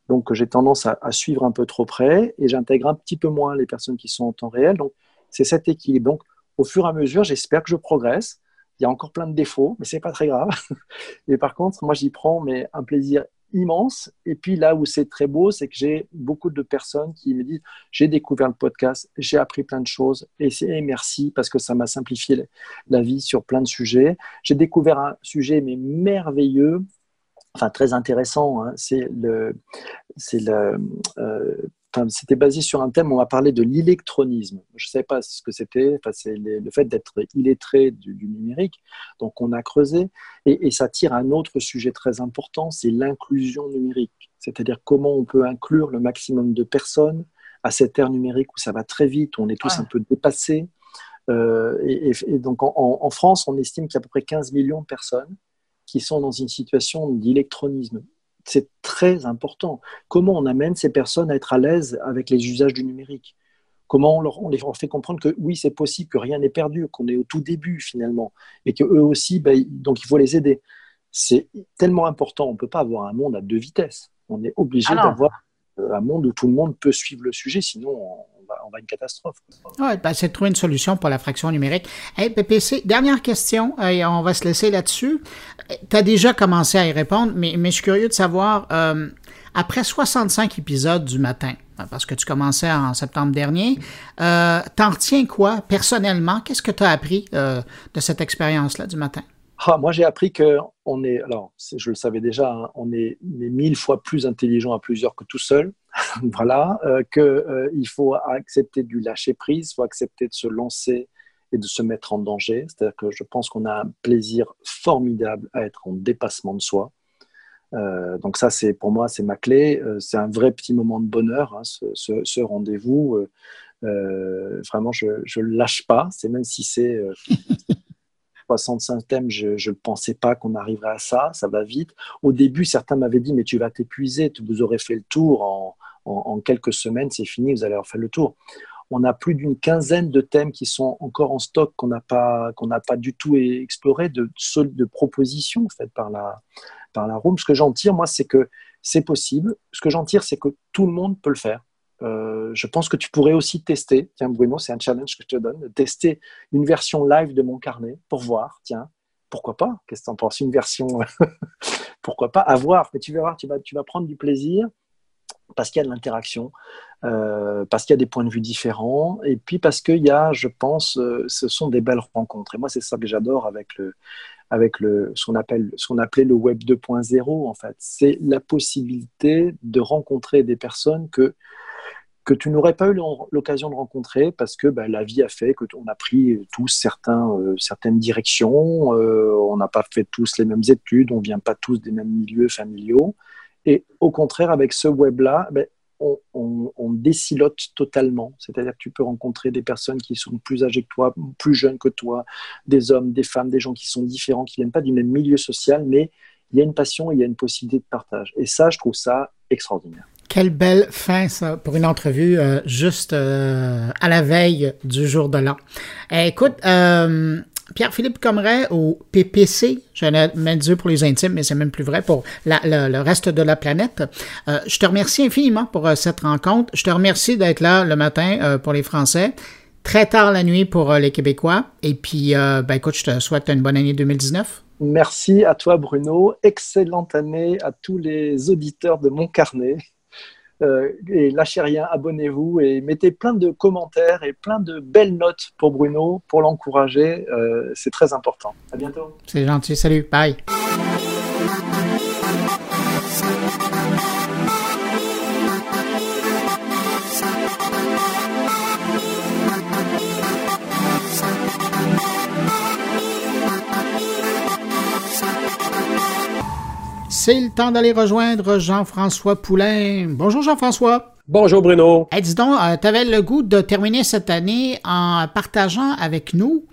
Donc, j'ai tendance à, à, suivre un peu trop près et j'intègre un petit peu moins les personnes qui sont en temps réel. Donc, c'est cet équilibre. Donc, au fur et à mesure, j'espère que je progresse. Il y a encore plein de défauts, mais c'est pas très grave. Et par contre, moi, j'y prends mais un plaisir immense. Et puis là où c'est très beau, c'est que j'ai beaucoup de personnes qui me disent j'ai découvert le podcast, j'ai appris plein de choses et, c'est merci parce que ça m'a simplifié la vie sur plein de sujets. J'ai découvert un sujet mais merveilleux enfin très intéressant, hein. c'est le, c'est le, euh, c'était basé sur un thème, on va parler de l'électronisme. Je ne savais pas ce que c'était, enfin, c'est le fait d'être illettré du, numérique. Donc on a creusé et, ça tire à un autre sujet très important, c'est l'inclusion numérique. C'est-à-dire comment on peut inclure le maximum de personnes à cette ère numérique où ça va très vite, où on est tous un peu dépassés. Euh, et, donc en, en, France, on estime qu'il y a à peu près 15 millions de personnes qui sont dans une situation d'électronisme c'est très important. Comment on amène ces personnes à être à l'aise avec les usages du numérique? Comment on, leur, les fait comprendre que oui, c'est possible, que rien n'est perdu, qu'on est au tout début finalement, et qu'eux aussi, ben, donc il faut les aider. C'est tellement important, on ne peut pas avoir un monde à deux vitesses. On est obligé ah d'avoir un monde où tout le monde peut suivre le sujet, sinon on va, une catastrophe. Oui, ben, c'est de trouver une solution pour la fraction numérique. Hey, PPC, dernière question, et on va se laisser là-dessus. Tu as déjà commencé à y répondre, mais, mais je suis curieux de savoir, euh, après 65 épisodes du matin, parce que tu commençais en septembre dernier, euh, t'en retiens quoi personnellement? Qu'est-ce que tu as appris euh, de cette expérience-là du matin? Ah, moi, j'ai appris que on est, alors, je le savais déjà, hein, on est, mille fois plus intelligent à plusieurs que tout seul. voilà, euh, qu'il euh, faut accepter du lâcher prise, il faut accepter de se lancer et de se mettre en danger. C'est-à-dire que je pense qu'on a un plaisir formidable à être en dépassement de soi. Euh, donc ça, c'est pour moi, c'est ma clé. c'est un vrai petit moment de bonheur, hein, ce, ce, rendez-vous. vraiment, je ne lâche pas. C'est même si c'est 65 thèmes, je ne pensais pas qu'on arriverait à ça, ça va vite. Au début, certains m'avaient dit, mais tu vas t'épuiser, vous aurez fait le tour en, quelques semaines, c'est fini, vous allez avoir le tour. On a plus d'une quinzaine de thèmes qui sont encore en stock qu'on n'a pas pas du tout exploré, de, de propositions faites par la par la room. Ce que j'en tire, moi, c'est que c'est possible. Ce que j'en tire, c'est que tout le monde peut le faire. Euh, je pense que tu pourrais aussi tester, tiens Bruno, c'est un challenge que je te donne, tester une version live de mon carnet pour voir, tiens, pourquoi pas? Qu'est-ce que tu en penses? Une version, pourquoi pas? Avoir, mais tu verras, tu vas, tu vas prendre du plaisir parce qu'il y a de l'interaction, euh, parce qu'il y a des points de vue différents, et puis parce qu'il y a, je pense, euh, ce sont des belles rencontres. Et moi, c'est ça que j'adore avec le, avec le, ce qu'on appelle, ce qu'on appelait le web 2.0 en fait. C'est la possibilité de rencontrer des personnes que que tu n'aurais pas eu l'occasion de rencontrer parce que bah, la vie a fait que on a pris tous certains, euh, certaines directions, euh, on n'a pas fait tous les mêmes études, on vient pas tous des mêmes milieux familiaux. Et au contraire, avec ce web-là, ben, on, on, on, décilote totalement. C'est-à-dire que tu peux rencontrer des personnes qui sont plus âgées que toi, plus jeunes que toi, des hommes, des femmes, des gens qui sont différents, qui viennent pas du même milieu social, mais il y a une passion, il y a une possibilité de partage. Et ça, je trouve ça extraordinaire. Quelle belle fin, ça, pour une entrevue euh, juste euh, à la veille du jour de l'an. Eh, écoute, euh, Pierre-Philippe Comeret au PPC, je vais mettre Dieu pour les intimes, mais c'est même plus vrai pour le reste de la planète. je te remercie infiniment pour cette rencontre. Je te remercie d'être là le matin pour les Français, très tard la nuit pour les Québécois. Et puis, ben, écoute, je te souhaite une bonne année 2019. Merci à toi, Bruno. Excellente année à tous les auditeurs de mon carnet. Euh, et lâchez rien, abonnez-vous et mettez plein de commentaires et plein de belles notes pour Bruno pour l'encourager. Euh, c'est très important. À bientôt. C'est gentil. Salut. Bye. C'est le temps d'aller rejoindre Jean-François Poulain. Bonjour Jean-François. Bonjour Bruno. Hey, dis donc, euh, tu avais le goût de terminer cette année en partageant avec nous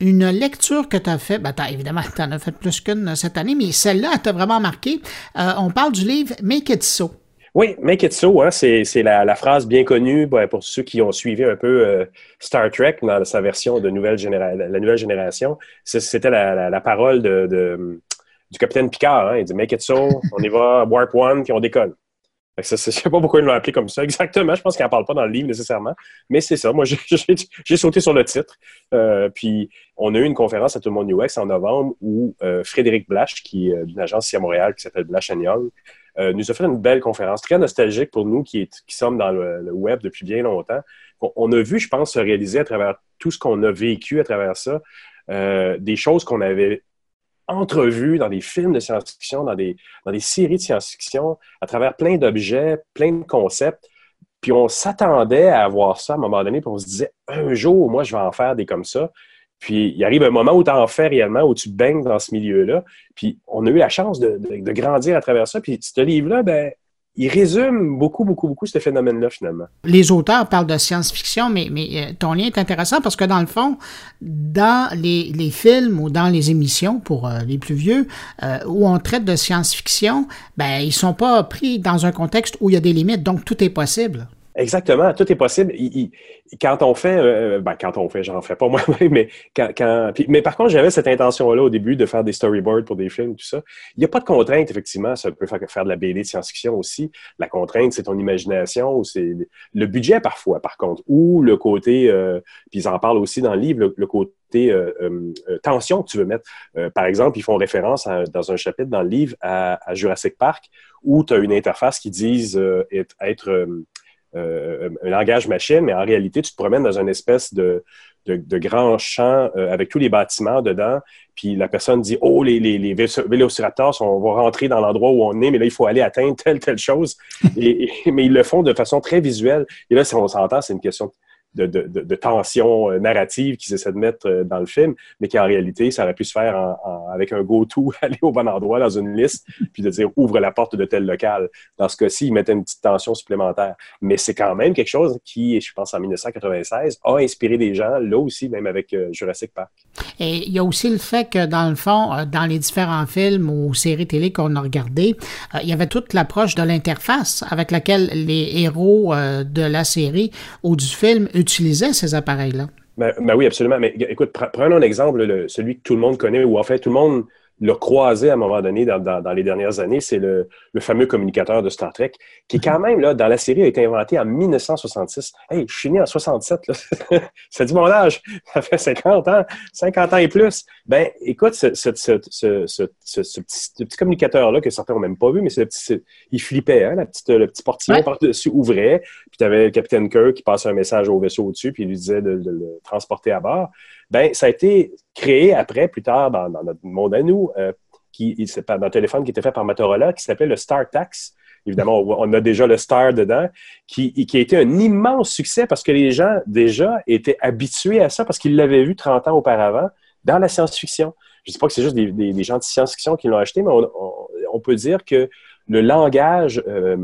une lecture que tu as faite. Ben, évidemment, tu en as fait plus qu'une cette année, mais celle-là, t'a vraiment marqué. Euh, on parle du livre Make It So. Oui, Make It So, hein, c'est la, phrase bien connue ben, pour ceux qui ont suivi un peu euh, Star Trek dans sa version de nouvelle la nouvelle génération. C'était la, parole de du capitaine Picard. Hein. Il dit Make it so, on y va, Warp One, puis on décolle. je ne sais pas pourquoi ils l'ont appelé comme ça exactement. Je pense qu'il n'en parle pas dans le livre nécessairement. Mais c'est ça. Moi, j'ai sauté sur le titre. Euh, puis, on a eu une conférence à Tout le monde UX en novembre où euh, Frédéric Blash, qui est euh, d'une agence ici à Montréal qui s'appelle Blash Young, nous a fait une belle conférence, très nostalgique pour nous qui, qui sommes dans le, web depuis bien longtemps. On, a vu, je pense, se réaliser à travers tout ce qu'on a vécu à travers ça, des choses qu'on avait entrevues dans des films de science-fiction, dans des, dans des séries de science-fiction, à travers plein d'objets, plein de concepts. Puis on s'attendait à avoir ça à un moment donné, puis on se disait, un jour, moi, je vais en faire des comme ça. Puis il arrive un moment où tu en fais réellement, où tu baignes dans ce milieu-là. Puis on a eu la chance de, de grandir à travers ça. Puis ce livre-là, ben, il résume beaucoup, beaucoup, beaucoup ce phénomène-là, finalement. Les auteurs parlent de science-fiction, mais, euh, ton lien est intéressant parce que, dans le fond, dans les, les films ou dans les émissions, pour euh, les plus vieux, euh, où on traite de science-fiction, ben, ils sont pas pris dans un contexte où il y a des limites, donc tout est possible. Exactement, tout est possible. quand on fait, euh, ben, quand on fait, j'en fais pas moi-même, mais quand, mais par contre, j'avais cette intention-là au début de faire des storyboards pour des films, tout ça. Il n'y a pas de contrainte, effectivement. Ça peut faire, faire de la BD de science-fiction aussi. La contrainte, c'est ton imagination, c'est le budget parfois, par contre, ou le côté, euh, puis ils en parlent aussi dans le livre, le, côté euh, tension que tu veux mettre. par exemple, ils font référence dans un chapitre dans le livre à, Jurassic Park, où tu as une interface qui dise être euh, un langage machine, mais en réalité, tu te promènes dans une espèce de, de, grand champ euh, avec tous les bâtiments dedans, puis la personne dit Oh, les, les, les vélociraptors on va rentrer dans l'endroit où on est, mais là, il faut aller atteindre telle, telle chose. Et, mais ils le font de façon très visuelle. Et là, si on s'entend, c'est une question de, de, de, tension euh, narrative qu'ils essaient de mettre euh, dans le film, mais qui en réalité, ça aurait pu se faire avec un go-to, aller au bon endroit dans une liste, puis de dire ouvre la porte de tel local. Dans ce cas-ci, ils mettaient une petite tension supplémentaire. Mais c'est quand même quelque chose qui, je pense, en 1996, a inspiré des gens, là aussi, même avec euh, Jurassic Park. Et il y a aussi le fait que, dans le fond, euh, dans les différents films ou séries télé qu'on a regardées, euh, il y avait toute l'approche de l'interface avec laquelle les héros de la série ou du film utilisaient ces appareils-là. Ben, ben oui, absolument. Mais écoute, prenons un exemple, celui que tout le monde connaît, ou en fait, tout le monde l'a croisé à un moment donné dans, dans, les dernières années, c'est le, le, fameux communicateur de Star Trek, qui est quand mhm. même, là, dans la série, a été inventé en 1966. Hey, je suis né en 67, là. ça dit mon âge. Ça fait 50 ans, 50 ans et plus. Ben, écoute, ce, ce, ce, ce petit, petit communicateur-là, que certains n'ont même pas vu, mais petit, il flippait, hein, la petite, le petit portillon par-dessus ouvrait, puis tu avais le capitaine Kirk qui passait un message au vaisseau au-dessus, puis il lui disait de, de le transporter à bord ben ça a été créé après, plus tard, dans, notre monde à nous, euh, qui, dans un téléphone qui était fait par Motorola, qui s'appelait le StarTax. Évidemment, on a déjà le Star dedans, qui, qui, a été un immense succès parce que les gens, déjà, étaient habitués à ça parce qu'ils l'avaient vu 30 ans auparavant dans la science-fiction. Je ne dis pas que c'est juste des, gens de science-fiction qui l'ont acheté, mais on, peut dire que le langage euh,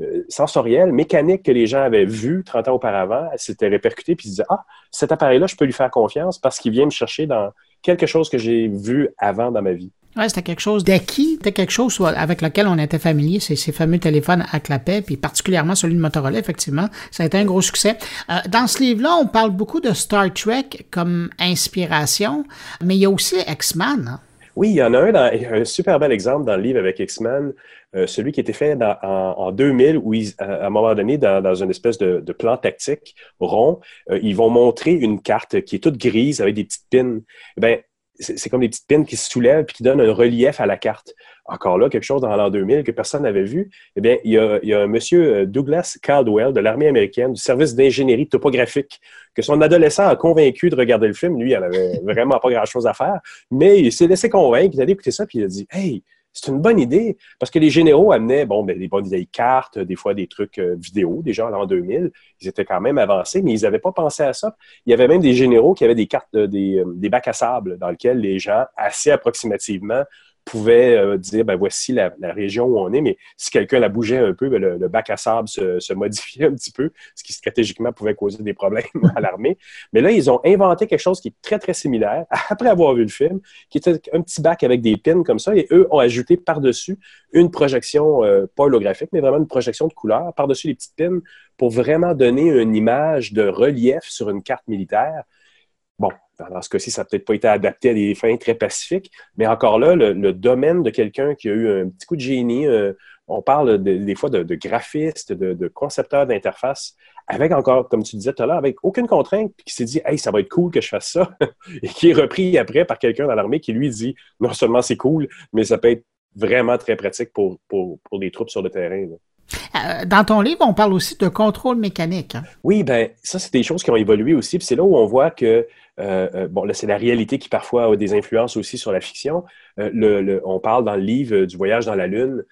euh, sensoriel, mécanique que les gens avaient vu 30 ans auparavant, s'était répercuté, puis ils disaient Ah, cet appareil-là, je peux lui faire confiance parce qu'il vient me chercher dans quelque chose que j'ai vu avant dans ma vie. Oui, c'était quelque chose d'acquis, c'était quelque chose avec lequel on était familier, c'est ces fameux téléphones à clapet, puis particulièrement celui de Motorola, effectivement. Ça a été un gros succès. Euh, dans ce livre-là, on parle beaucoup de Star Trek comme inspiration, mais il y a aussi X-Men. Hein. Oui, il y en a un, dans, un super bel exemple dans le livre avec X-Men, euh, celui qui était fait en, 2000, où à un moment donné, dans, une espèce de, plan tactique rond, euh, ils vont montrer une carte qui est toute grise avec des petites pins. Eh c'est comme des petites pins qui se soulèvent et qui donnent un relief à la carte. Encore là, quelque chose dans l'an 2000 que personne n'avait vu. Eh bien, il y, a, un monsieur euh, Douglas Caldwell de l'armée américaine, du service d'ingénierie topographique, que son adolescent a convaincu de regarder le film. Lui, il n'avait vraiment pas grand-chose à faire, mais il s'est laissé convaincre. Il a écouter ça puis il a dit Hey, c'est une bonne idée parce que les généraux amenaient bon, ben, des bonnes vieilles cartes, des fois des trucs euh, vidéo, déjà en l'an 2000. Ils étaient quand même avancés, mais ils n'avaient pas pensé à ça. Il y avait même des généraux qui avaient des cartes, des, euh, des bacs à sable dans lesquels les gens, assez approximativement, pouvait euh, dire, ben voici la, région où on est, mais si quelqu'un la bougeait un peu, ben, le, bac à sable se, se, modifiait un petit peu, ce qui stratégiquement pouvait causer des problèmes à l'armée. Mais là, ils ont inventé quelque chose qui est très, très similaire, après avoir vu le film, qui était un petit bac avec des pins comme ça, et eux ont ajouté par-dessus une projection, euh, pas holographique, mais vraiment une projection de couleur par-dessus les petites pins pour vraiment donner une image de relief sur une carte militaire. Bon, dans ce cas-ci, ça n'a peut-être pas été adapté à des fins très pacifiques, mais encore là, le, domaine de quelqu'un qui a eu un petit coup de génie, euh, on parle des fois de, de graphiste, de, de concepteur d'interface, avec encore, comme tu disais tout à l'heure, avec aucune contrainte, puis qui s'est dit, hey, ça va être cool que je fasse ça, et qui est repris après par quelqu'un dans l'armée qui lui dit, non seulement c'est cool, mais ça peut être vraiment très pratique pour, pour, pour des troupes sur le terrain. Euh, dans ton livre, on parle aussi de contrôle mécanique. Hein. Oui, ben ça, c'est des choses qui ont évolué aussi. Puis c'est là où on voit que, bon, là, c'est la réalité qui parfois a des influences aussi sur la fiction. Le, on parle dans le livre du voyage dans la Lune,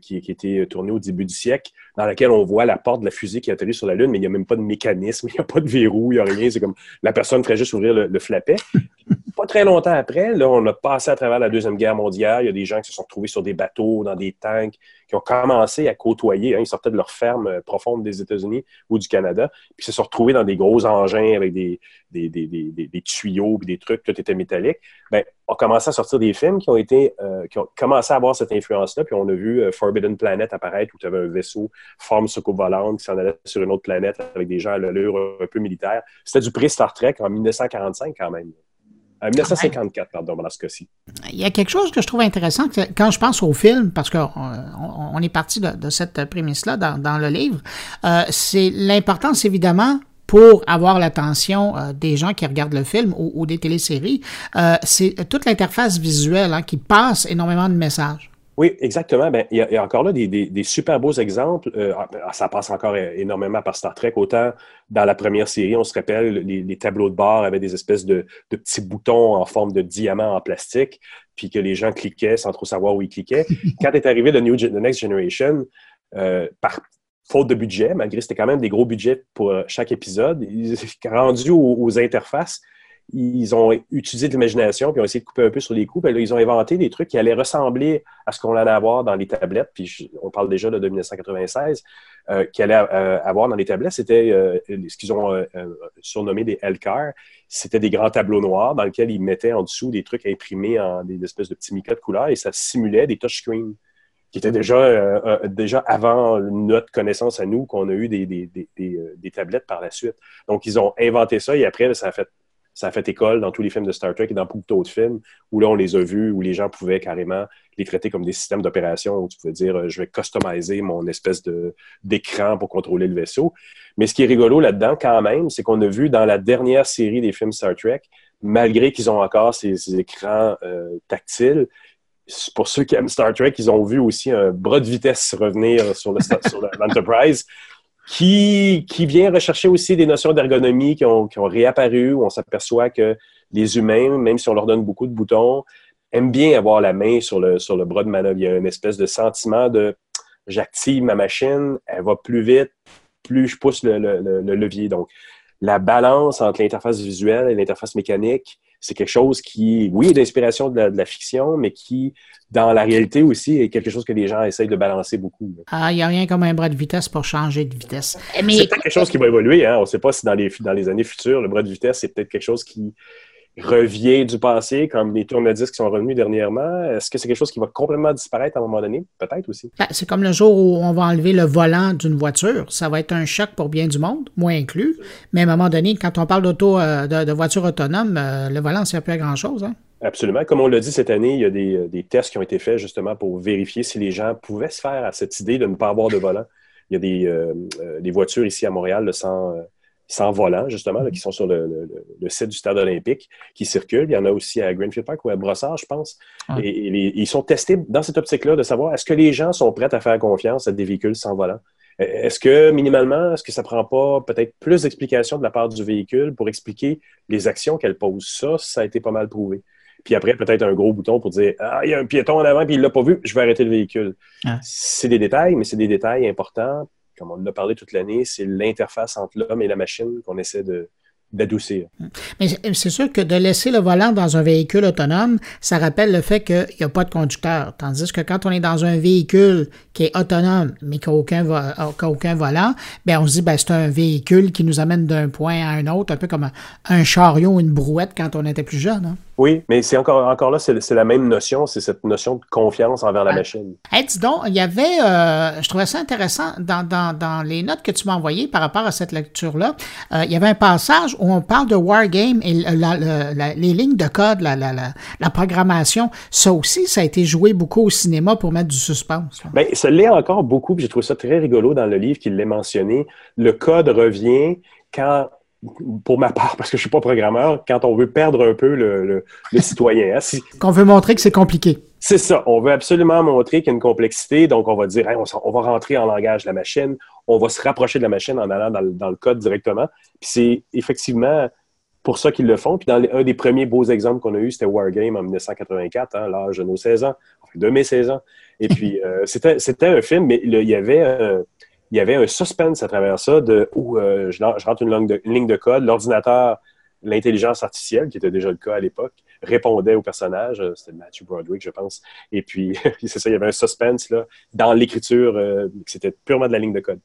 qui, qui était tourné au début du siècle, dans lequel on voit la porte de la fusée qui atterrit sur la Lune, mais il n'y a même pas de mécanisme, il n'y a pas de verrou, il n'y a rien. C'est comme la personne ferait juste ouvrir le, le flapet. pas très longtemps après, là, on a passé à travers la Deuxième Guerre mondiale. Il y a des gens qui se sont retrouvés sur des bateaux, dans des tanks, qui ont commencé à côtoyer. Hein, ils sortaient de leur ferme euh, profonde des États-Unis ou du Canada, puis se sont retrouvés dans des gros engins avec des, des, des, des, tuyaux et des trucs, tout était métallique. Ben, on a commencé à sortir des films qui ont été, euh, qui ont commencé à avoir cette influence-là. Puis on a vu euh, Forbidden Planet apparaître où tu avais un vaisseau forme volante qui s'en allait sur une autre planète avec des gens à l'allure un peu militaire. C'était du pré-Star Trek en 1945 quand même. En 1954, pardon, dans ce cas-ci. Il y a quelque chose que je trouve intéressant quand je pense au film, parce qu'on on est parti de, cette prémisse-là dans, le livre, euh, c'est l'importance évidemment pour avoir l'attention euh, des gens qui regardent le film ou, des téléséries, euh, c'est toute l'interface visuelle hein, qui passe énormément de messages. Oui, exactement. Ben, il, y a, encore là des, super beaux exemples. Euh, ah, ça passe encore énormément par Star Trek. Autant dans la première série, on se rappelle, les, tableaux de bord avaient des espèces de, petits boutons en forme de diamant en plastique, puis que les gens cliquaient sans trop savoir où ils cliquaient. Quand est arrivé le New, The Next Generation, euh, par faute de budget, malgré c'était quand même des gros budgets pour euh, chaque épisode, rendu aux interfaces, ils ont utilisé de l'imagination, puis ont essayé de couper un peu sur les coups. Puis là, ils ont inventé des trucs qui allaient ressembler à ce qu'on allait avoir dans les tablettes. Puis on parle déjà de 1996, euh, qui allait euh, avoir dans les tablettes, c'était euh, ce qu'ils ont surnommé des L-Car. C'était des grands tableaux noirs dans lesquels ils mettaient en dessous des trucs imprimés en des espèces de petits micas de couleurs et ça simulait des touchscreens qui étaient déjà, déjà avant notre connaissance à nous qu'on a eu des, des, des, des, tablettes par la suite. Donc, ils ont inventé ça et après, ça a fait ça a fait école dans tous les films de Star Trek et dans beaucoup d'autres films où là, on les a vus, où les gens pouvaient carrément les traiter comme des systèmes d'opération où tu pouvais dire, euh, je vais customiser mon espèce d'écran pour contrôler le vaisseau. Mais ce qui est rigolo là-dedans, quand même, c'est qu'on a vu dans la dernière série des films Star Trek, malgré qu'ils ont encore ces, écrans euh, tactiles, pour ceux qui aiment Star Trek, ils ont vu aussi un bras de vitesse revenir sur l'Enterprise qui, qui vient rechercher aussi des notions d'ergonomie qui ont, qui ont réapparu, où on s'aperçoit que les humains, même si on leur donne beaucoup de boutons, aiment bien avoir la main sur le, sur le bras de manœuvre. Il y a une espèce de sentiment de j'active ma machine, elle va plus vite, plus je pousse le, le, le levier. Donc, la balance entre l'interface visuelle et l'interface mécanique, c'est quelque chose qui, oui, est d'inspiration de, la fiction, mais qui, dans la réalité aussi, est quelque chose que les gens essayent de balancer beaucoup. Ah, il n'y a rien comme un bras de vitesse pour changer de vitesse. C'est peut-être quelque chose qui va évoluer. Hein? On ne sait pas si dans les, dans les années futures, le bras de vitesse, c'est peut-être quelque chose qui revient du passé, comme les tourne-disques qui sont revenus dernièrement? Est-ce que c'est quelque chose qui va complètement disparaître à un moment donné? Peut-être aussi. Ben, c'est comme le jour où on va enlever le volant d'une voiture. Ça va être un choc pour bien du monde, moi inclus. Mais à un moment donné, quand on parle d'auto, euh, de, voiture autonome, euh, le volant ne sert plus à grand-chose. Hein? Absolument. Comme on l'a dit cette année, il y a des, des, tests qui ont été faits justement pour vérifier si les gens pouvaient se faire à cette idée de ne pas avoir de volant. Il y a des, euh, des voitures ici à Montréal sans sans volant, justement, qui sont sur le, site du stade olympique, qui circulent. Il y en a aussi à Greenfield Park ou à Brossard, je pense. Et, ils sont testés dans cette optique-là de savoir est-ce que les gens sont prêts à faire confiance à des véhicules sans volant? E, est-ce que, minimalement, est-ce que ça prend pas peut-être plus d'explications de la part du véhicule pour expliquer les actions qu'elle pose? Ça, ça a été pas mal prouvé. Puis après, peut-être un gros bouton pour dire Ah, il y a un piéton en avant, puis il l'a pas vu, je vais arrêter le véhicule. C'est des détails, mais c'est des détails importants comme on l'a parlé toute l'année, c'est l'interface entre l'homme et la machine qu'on essaie d'adoucir. Mais c'est sûr que de laisser le volant dans un véhicule autonome, ça rappelle le fait qu'il n'y a pas de conducteur. Tandis que quand on est dans un véhicule qui est autonome, mais qui n'a aucun, aucun volant, bien, on se dit, ben, c'est un véhicule qui nous amène d'un point à un autre, un peu comme un, chariot ou une brouette quand on était plus jeune. Hein? Oui, mais c'est encore, encore là, c'est la même notion, c'est cette notion de confiance envers la machine. Hey, dis donc, il y avait, euh, je trouvais ça intéressant, dans, dans, dans les notes que tu m'as envoyées par rapport à cette lecture-là, euh, il y avait un passage où on parle de Wargame et les lignes de code, la, la, programmation. Ça aussi, ça a été joué beaucoup au cinéma pour mettre du suspense. Bien, ça l'est encore beaucoup, j'ai trouvé ça très rigolo dans le livre qu'il l'ait mentionné. Le code revient quand pour ma part, parce que je suis pas programmeur, quand on veut perdre un peu le, citoyen. Hein, Qu'on veut montrer que c'est compliqué. C'est ça. On veut absolument montrer qu'il y a une complexité. Donc, on va dire, on, va rentrer en langage de la machine. On va se rapprocher de la machine en allant dans, le code directement. Puis c'est effectivement pour ça qu'ils le font. Puis dans un des premiers beaux exemples qu'on a eu, c'était Wargame en 1984, hein, l'âge de nos 16 ans, de mes 16 ans. Et puis, euh, c'était un film, mais il y avait... Euh, il y avait un suspense à travers ça de où euh, je, rentre une, ligne de code, l'ordinateur, l'intelligence artificielle, qui était déjà le cas à l'époque, répondait au personnage. Euh, c'était Matthew Broderick, je pense. Et puis, c'est ça, il y avait un suspense là, dans l'écriture, euh, c'était purement de la ligne de code.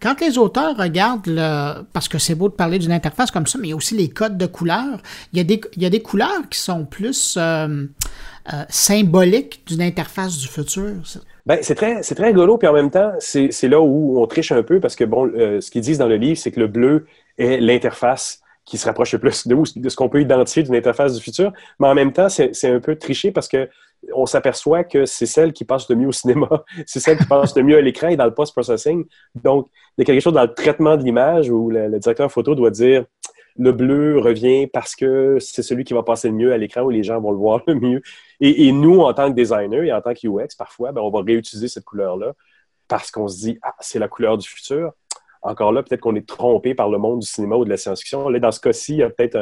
Quand les auteurs regardent, le, parce que c'est beau de parler d'une interface comme ça, mais il y a aussi les codes de couleurs, il y a des, il y a des couleurs qui sont plus symboliques d'une interface du futur. Ben, c'est très, c'est très rigolo, puis en même temps, c'est, là où on triche un peu parce que, bon, euh, ce qu'ils disent dans le livre, c'est que le bleu est l'interface qui se rapproche le plus de, ce qu'on peut identifier d'une interface du futur. Mais en même temps, c'est, un peu triché parce que on s'aperçoit que c'est celle qui passe le mieux au cinéma, c'est celle qui passe le mieux à l'écran et dans le post-processing. Donc, il y a quelque chose dans le traitement de l'image où le, directeur photo doit dire le bleu revient parce que c'est celui qui va passer le mieux à l'écran où les gens vont le voir le mieux. Et, nous, en tant que designer et en tant que UX, parfois, ben, on va réutiliser cette couleur-là parce qu'on se dit, ah, c'est la couleur du futur. Encore là, peut-être qu'on est trompé par le monde du cinéma ou de la science-fiction. Là, dans ce cas-ci, il y a peut-être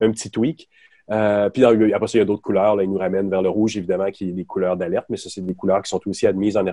un, petit tweak. Euh, puis après ça, il y a d'autres couleurs. Là, ils nous ramènent vers le rouge, évidemment, qui est des couleurs d'alerte, mais ça, c'est des couleurs qui sont aussi admises en,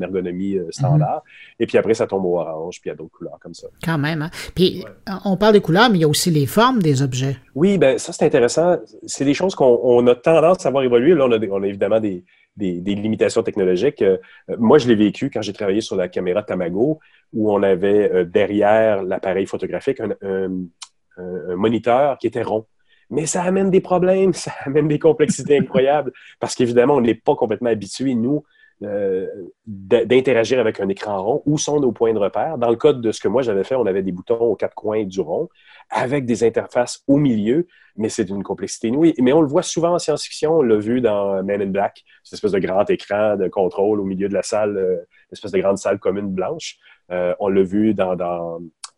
ergonomie euh, standard. Et puis après, ça tombe au orange, puis il y a d'autres couleurs comme ça. Quand même. Hein? Puis on parle des couleurs, mais il y a aussi les formes des objets. Oui, ben ça, c'est intéressant. C'est des choses qu'on a tendance à voir évoluer. Là, on a, on a évidemment des, des, limitations technologiques. Euh, moi, je l'ai vécu quand j'ai travaillé sur la caméra Tamago, où on avait derrière l'appareil photographique un moniteur qui était rond. Mais ça amène des problèmes, ça amène des complexités incroyables, parce qu'évidemment, on n'est pas complètement habitué, nous, euh, d'interagir avec un écran rond. Où sont nos points de repère? Dans le cas de ce que moi j'avais fait, on avait des boutons aux quatre coins du rond, avec des interfaces au milieu, mais c'est d'une complexité inouïe. Mais on le voit souvent en science-fiction, on l'a vu dans Men in Black, cette espèce de grand écran de contrôle au milieu de la salle, euh, espèce de grande salle commune blanche. Euh, on l'a vu dans,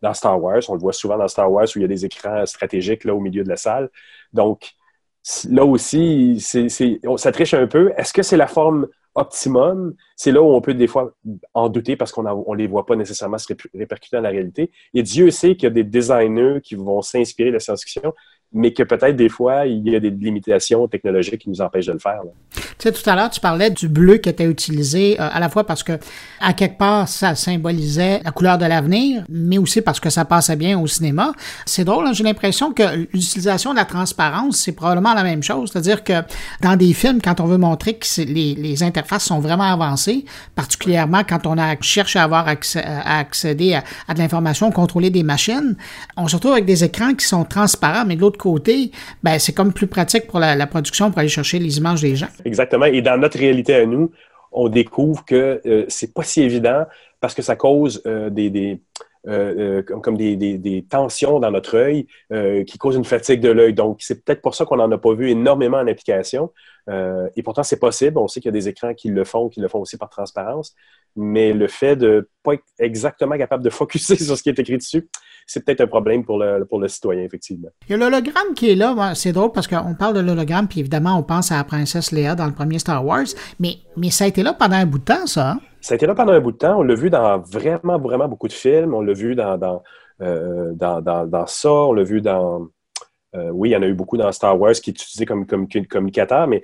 dans Star Wars. On le voit souvent dans Star Wars où il y a des écrans stratégiques là, au milieu de la salle. Donc, là aussi, ça triche un peu. Est-ce que c'est la forme optimum? C'est là où on peut des fois en douter parce qu'on ne les voit pas nécessairement se répercuter dans la réalité. Et Dieu sait qu'il y a des designers qui vont s'inspirer de la science-fiction mais que peut-être des fois, il y a des limitations technologiques qui nous empêchent de le faire. Tu sais, tout à l'heure, tu parlais du bleu qui était utilisé euh, à la fois parce que, à quelque part, ça symbolisait la couleur de l'avenir, mais aussi parce que ça passait bien au cinéma. C'est drôle, hein, j'ai l'impression que l'utilisation de la transparence, c'est probablement la même chose. C'est-à-dire que dans des films, quand on veut montrer que les, les, interfaces sont vraiment avancées, particulièrement quand on cherche à avoir accès, à accéder à, à de l'information, contrôler des machines, on se retrouve avec des écrans qui sont transparents, mais de l'autre côté, ben, c'est comme plus pratique pour la, production pour aller chercher les images des gens. Exactement. Et dans notre réalité à nous, on découvre que euh, c'est pas si évident parce que ça cause euh, des, euh, comme, des, tensions dans notre œil qui causent une fatigue de l'œil. Donc, c'est peut-être pour ça qu'on n'en a pas vu énormément en application. et pourtant, c'est possible. On sait qu'il y a des écrans qui le font, qui le font aussi par transparence. Mais le fait de ne pas être exactement capable de focuser sur ce qui est écrit dessus, c'est peut-être un problème pour le, pour le citoyen, effectivement. Il y a l'hologramme qui est là. C'est drôle parce qu'on parle de l'hologramme, puis évidemment, on pense à la princesse Léa dans le premier Star Wars, mais, mais ça a été là pendant un bout de temps, ça. Hein? Ça a été là pendant un bout de temps. On l'a vu dans vraiment, vraiment beaucoup de films. On l'a vu dans, dans, euh, dans, dans, ça. On l'a vu dans. Euh, oui, il y en a eu beaucoup dans Star Wars qui est utilisé comme, comme communicateur, mais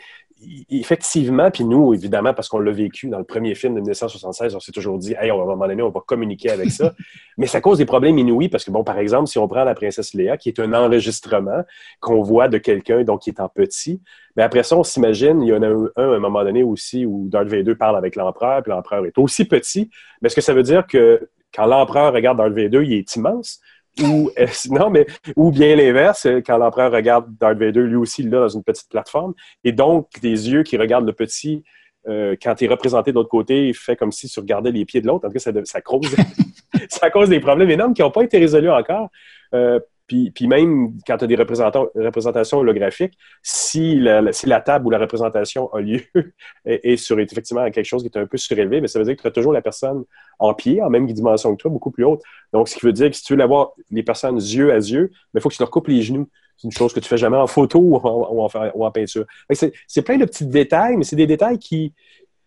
effectivement, puis nous, évidemment, parce qu'on l'a vécu dans le premier film de 1976, on s'est toujours dit, hey, à un moment donné, on va communiquer avec ça. Mais ça cause des problèmes inouïs parce que, bon, par exemple, si on prend la princesse Léa, qui est un enregistrement qu'on voit de quelqu'un donc qui est en petit, mais après ça, on s'imagine, il y en a un, à un moment donné aussi où Darth Vader parle avec l'empereur, puis l'empereur est aussi petit. Mais est-ce que ça veut dire que quand l'empereur regarde Darth Vader, il est immense? Ou non, mais ou bien l'inverse, quand l'empereur regarde Darth Vader, lui aussi, là, dans une petite plateforme, et donc des yeux qui regardent le petit, euh, quand il est représenté de l'autre côté, il fait comme si tu regardais les pieds de l'autre. En tout cas, ça, ça, cause, ça cause des problèmes énormes qui n'ont pas été résolus encore. Euh, puis, puis, même quand tu as des représentations holographiques, si la, table ou la représentation a lieu et, sur effectivement quelque chose qui est un peu surélevé, mais ça veut dire que tu as toujours la personne en pied, en même dimension que toi, beaucoup plus haute. Donc, ce qui veut dire que si tu veux avoir les personnes yeux à yeux, il faut que tu leur coupes les genoux. C'est une chose que tu fais jamais en photo ou en, peinture. C'est plein de petits détails, mais c'est des détails qui,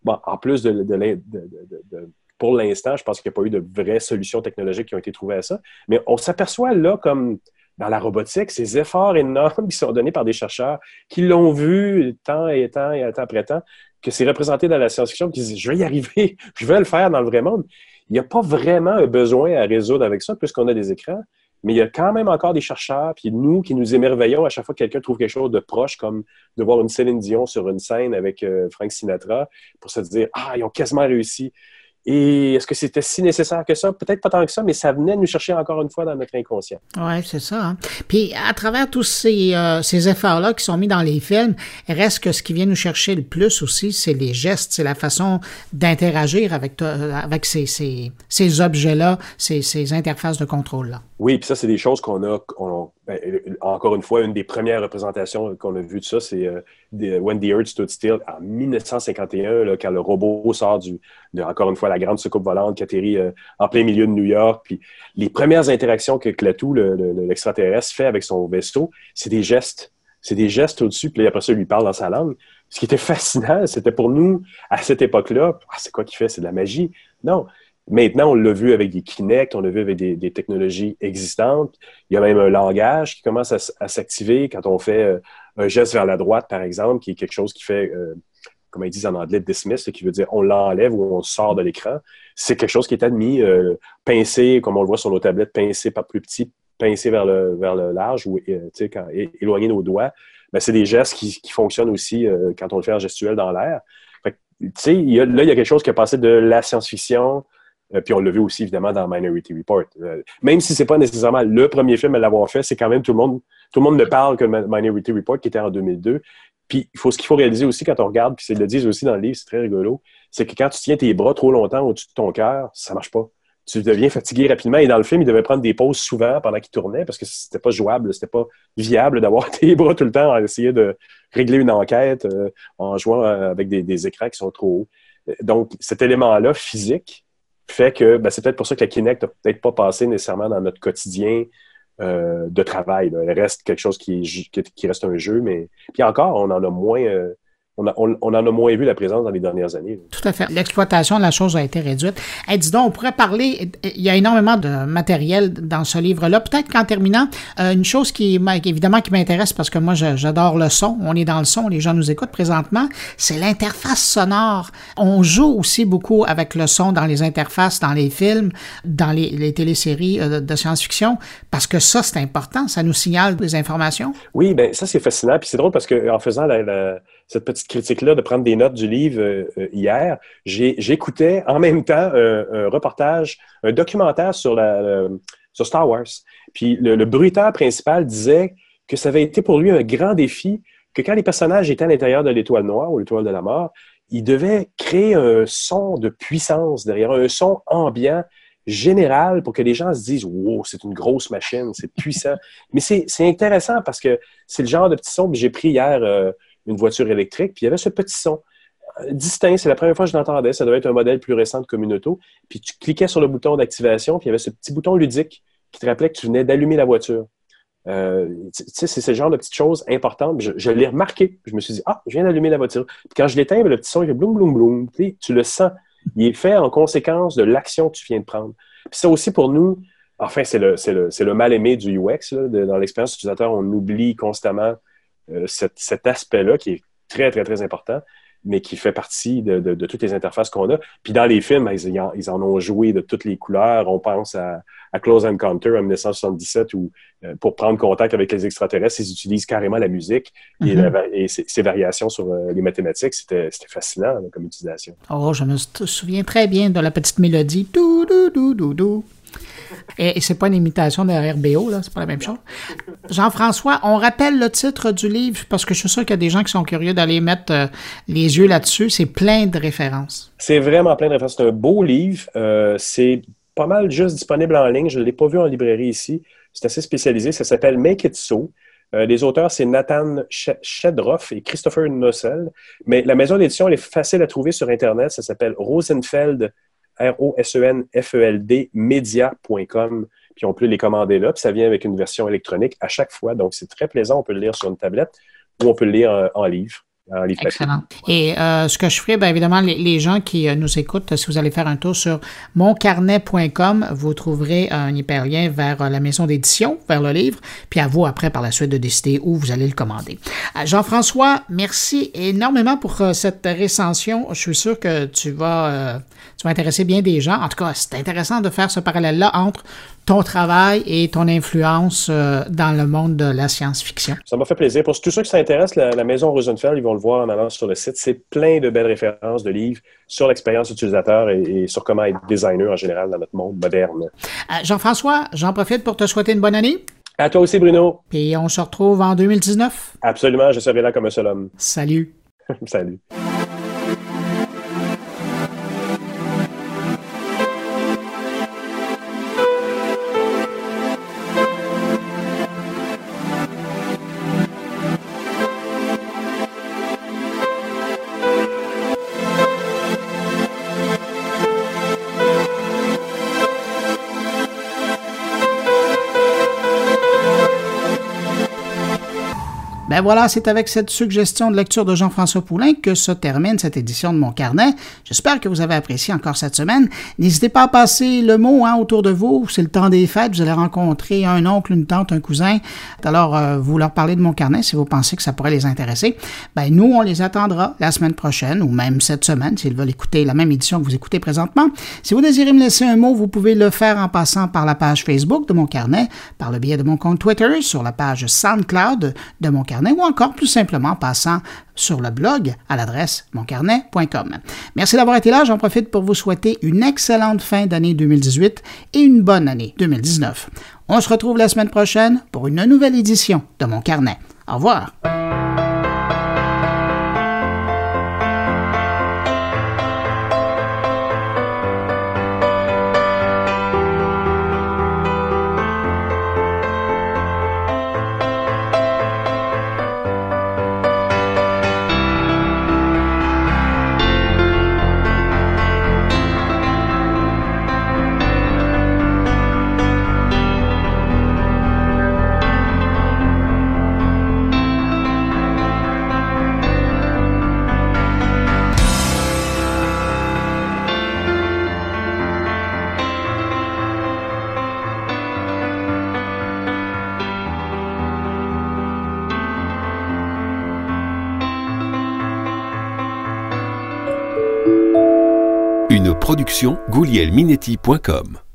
bon, en plus de, de, de pour l'instant, je pense qu'il n'y a pas eu de vraies solutions technologiques qui ont été trouvées à ça. Mais on s'aperçoit là, comme dans la robotique, ces efforts énormes qui sont donnés par des chercheurs qui l'ont vu temps et temps et temps après temps, que c'est représenté dans la science-fiction, qui disent Je vais y arriver, je vais le faire dans le vrai monde. Il n'y a pas vraiment un besoin à résoudre avec ça, puisqu'on a des écrans. Mais il y a quand même encore des chercheurs, puis nous qui nous émerveillons à chaque fois que quelqu'un trouve quelque chose de proche, comme de voir une Céline Dion sur une scène avec euh, Frank Sinatra, pour se dire Ah, ils ont quasiment réussi. Et est-ce que c'était si nécessaire que ça? Peut-être pas tant que ça, mais ça venait nous chercher encore une fois dans notre inconscient. Oui, c'est ça. Hein. Puis à travers tous ces, euh, ces efforts-là qui sont mis dans les films, reste que ce qui vient nous chercher le plus aussi, c'est les gestes, c'est la façon d'interagir avec, avec ces, ces, ces objets-là, ces, ces interfaces de contrôle-là. Oui, puis ça, c'est des choses qu'on a, encore une fois, une des premières représentations qu'on a vues de ça, c'est euh, When the Earth Stood Still en 1951, là, quand le robot sort du, de, encore une fois, la grande soucoupe volante qui atterrit euh, en plein milieu de New York. Puis les premières interactions que Clatou, l'extraterrestre, fait avec son vaisseau, c'est des gestes. C'est des gestes au-dessus, puis après ça, il lui parle dans sa langue. Ce qui était fascinant, c'était pour nous, à cette époque-là, ah, c'est quoi qu'il fait? C'est de la magie. Non, Maintenant, on l'a vu avec des Kinect, on l'a vu avec des, technologies existantes. Il y a même un langage qui commence à, s'activer quand on fait, euh, un geste vers la droite, par exemple, qui est quelque chose qui fait, comme ils disent en anglais, dismiss, qui veut dire on l'enlève ou on sort de l'écran. C'est quelque chose qui est admis. pincer, comme on le voit sur nos tablettes, pincer par plus petit, pincer vers le, vers le large ou quand, éloigner nos doigts. Ben, c'est des gestes qui, fonctionnent aussi quand on le fait en gestuel dans l'air. Là, il y a quelque chose qui a passé de la science-fiction, euh, puis on l'a vu aussi évidemment dans Minority Report. Euh, même si c'est pas nécessairement le premier film à l'avoir fait, c'est quand même tout le monde, tout le monde ne parle que Minority Report qui était en 2002. Puis faut ce qu'il faut réaliser aussi quand on regarde, puis c'est le disent aussi dans le livre, c'est très rigolo, c'est que quand tu tiens tes bras trop longtemps au-dessus de ton cœur, ça marche pas. Tu deviens fatigué rapidement. Et dans le film, il devait prendre des pauses souvent pendant qu'il tournait parce que c'était pas jouable, c'était pas viable d'avoir tes bras tout le temps à essayer de régler une enquête euh, en jouant avec des, écrans qui sont trop hauts. Donc, cet élément-là, physique, fait que ben, c'est peut-être pour ça que la Kinect n'a peut-être pas passé nécessairement dans notre quotidien euh, de travail. Elle reste quelque chose qui, qui, reste un jeu, mais puis encore, on en a moins. Euh, on, en a moins vu la présence dans les dernières années. Tout à fait. L'exploitation de la chose a été réduite. Et dis donc, on pourrait parler, il y a énormément de matériel dans ce livre-là. Peut-être qu'en terminant, euh, une chose qui, évidemment, qui m'intéresse parce que moi, j'adore le son. On est dans le son, les gens nous écoutent présentement. C'est l'interface sonore. On joue aussi beaucoup avec le son dans les interfaces, dans les films, dans les, les téléséries euh, de science-fiction, parce que ça, c'est important. Ça nous signale des informations. Oui, ben ça, c'est fascinant. Puis c'est drôle parce qu'en faisant la cette petite critique-là, de prendre des notes du livre euh, euh, hier, j'écoutais en même temps un, reportage, un documentaire sur, la, sur Star Wars. Puis le, le bruiteur principal disait que ça avait été pour lui un grand défi, que quand les personnages étaient à l'intérieur de l'étoile noire ou l'étoile de la mort, il devait créer un son de puissance derrière, un son ambiant général pour que les gens se disent Wow, c'est une grosse machine, c'est puissant. Mais c'est intéressant parce que c'est le genre de petit son que j'ai pris hier. Euh, une voiture électrique, puis il y avait ce petit son euh, distinct. C'est la première fois que je l'entendais. Ça devait être un modèle plus récent de Communauto. Puis tu cliquais sur le bouton d'activation, puis il y avait ce petit bouton ludique qui te rappelait que tu venais d'allumer la voiture. Euh, tu sais, c'est ce genre de petites choses importantes. Je, l'ai remarqué. Je me suis dit, ah, je viens d'allumer la voiture. Puis quand je l'éteins, le petit son, il fait bloum, bloum, bloum. Tu le sens. Il est fait en conséquence de l'action que tu viens de prendre. Puis ça aussi, pour nous, enfin, c'est le, le, le mal-aimé du UX. dans l'expérience utilisateur, on oublie constamment euh, cet, aspect-là qui est très, très, très important, mais qui fait partie de, toutes les interfaces qu'on a. Puis dans les films, ils, en, ont joué de toutes les couleurs. On pense à, Close Encounter en 1977 où, euh, pour prendre contact avec les extraterrestres, ils utilisent carrément la musique et, mm-hmm. ces variations sur euh, les mathématiques. C'était fascinant comme utilisation. Oh, je me souviens très bien de la petite mélodie. Dou, dou, dou, dou, dou. Et, c'est pas une imitation de RBO, là, c'est pas la même chose. Jean-François, on rappelle le titre du livre parce que je suis sûr qu'il y a des gens qui sont curieux d'aller mettre euh, les yeux là-dessus. C'est plein de références. C'est vraiment plein de références. C'est un beau livre. Euh, c'est pas mal juste disponible en ligne. Je ne l'ai pas vu en librairie ici. C'est assez spécialisé. Ça s'appelle Make It So. Euh, les auteurs, c'est Nathan Shedroff et Christopher Nossel. Mais la maison d'édition, elle est facile à trouver sur Internet. Ça s'appelle Rosenfeld R-O-S-E-N-F-E-L-D. Puis on peut les commander là. Puis ça vient avec une version électronique à chaque fois. Donc c'est très plaisant. On peut le lire sur une tablette ou on peut le lire en, livre. En livre Excellent. Et euh, ce que je ferai, bien évidemment, les, gens qui euh, nous écoutent, si vous allez faire un tour sur moncarnet.com, vous trouverez un hyperlien vers euh, la maison d'édition, vers le livre, puis à vous après par la suite de décider où vous allez le commander. Jean-François, merci énormément pour cette récension. Je suis sûr que tu vas tu vas intéresser bien des gens. En tout cas, c'est intéressant de faire ce parallèle-là entre ton travail et ton influence euh, dans le monde de la science-fiction. Ça m'a fait plaisir. Pour tous ceux qui s'intéressent, la, Maison Rosenfeld, ils vont le voir en allant sur le site. C'est plein de belles références de livres sur l'expérience utilisateur et, sur comment être designer en général dans notre monde moderne. Euh, Jean-François, j'en profite pour te souhaiter une bonne année. À toi aussi, Bruno. Puis on se retrouve en 2019. Absolument, je serai là comme un seul homme. Salut. Salut. Ben voilà, c'est avec cette suggestion de lecture de Jean-François Poulain que se termine cette édition de mon carnet. J'espère que vous avez apprécié encore cette semaine. N'hésitez pas à passer le mot hein, autour de vous. C'est le temps des fêtes. Vous allez rencontrer un oncle, une tante, un cousin. Alors, euh, vous leur parlez de mon carnet si vous pensez que ça pourrait les intéresser. Ben nous, on les attendra la semaine prochaine ou même cette semaine s'ils veulent écouter la même édition que vous écoutez présentement. Si vous désirez me laisser un mot, vous pouvez le faire en passant par la page Facebook de mon carnet, par le biais de mon compte Twitter, sur la page SoundCloud de mon carnet ou encore plus simplement en passant sur le blog à l'adresse moncarnet.com. Merci d'avoir été là. J'en profite pour vous souhaiter une excellente fin d'année 2018 et une bonne année 2019. On se retrouve la semaine prochaine pour une nouvelle édition de mon carnet. Au revoir. goulielminetti.com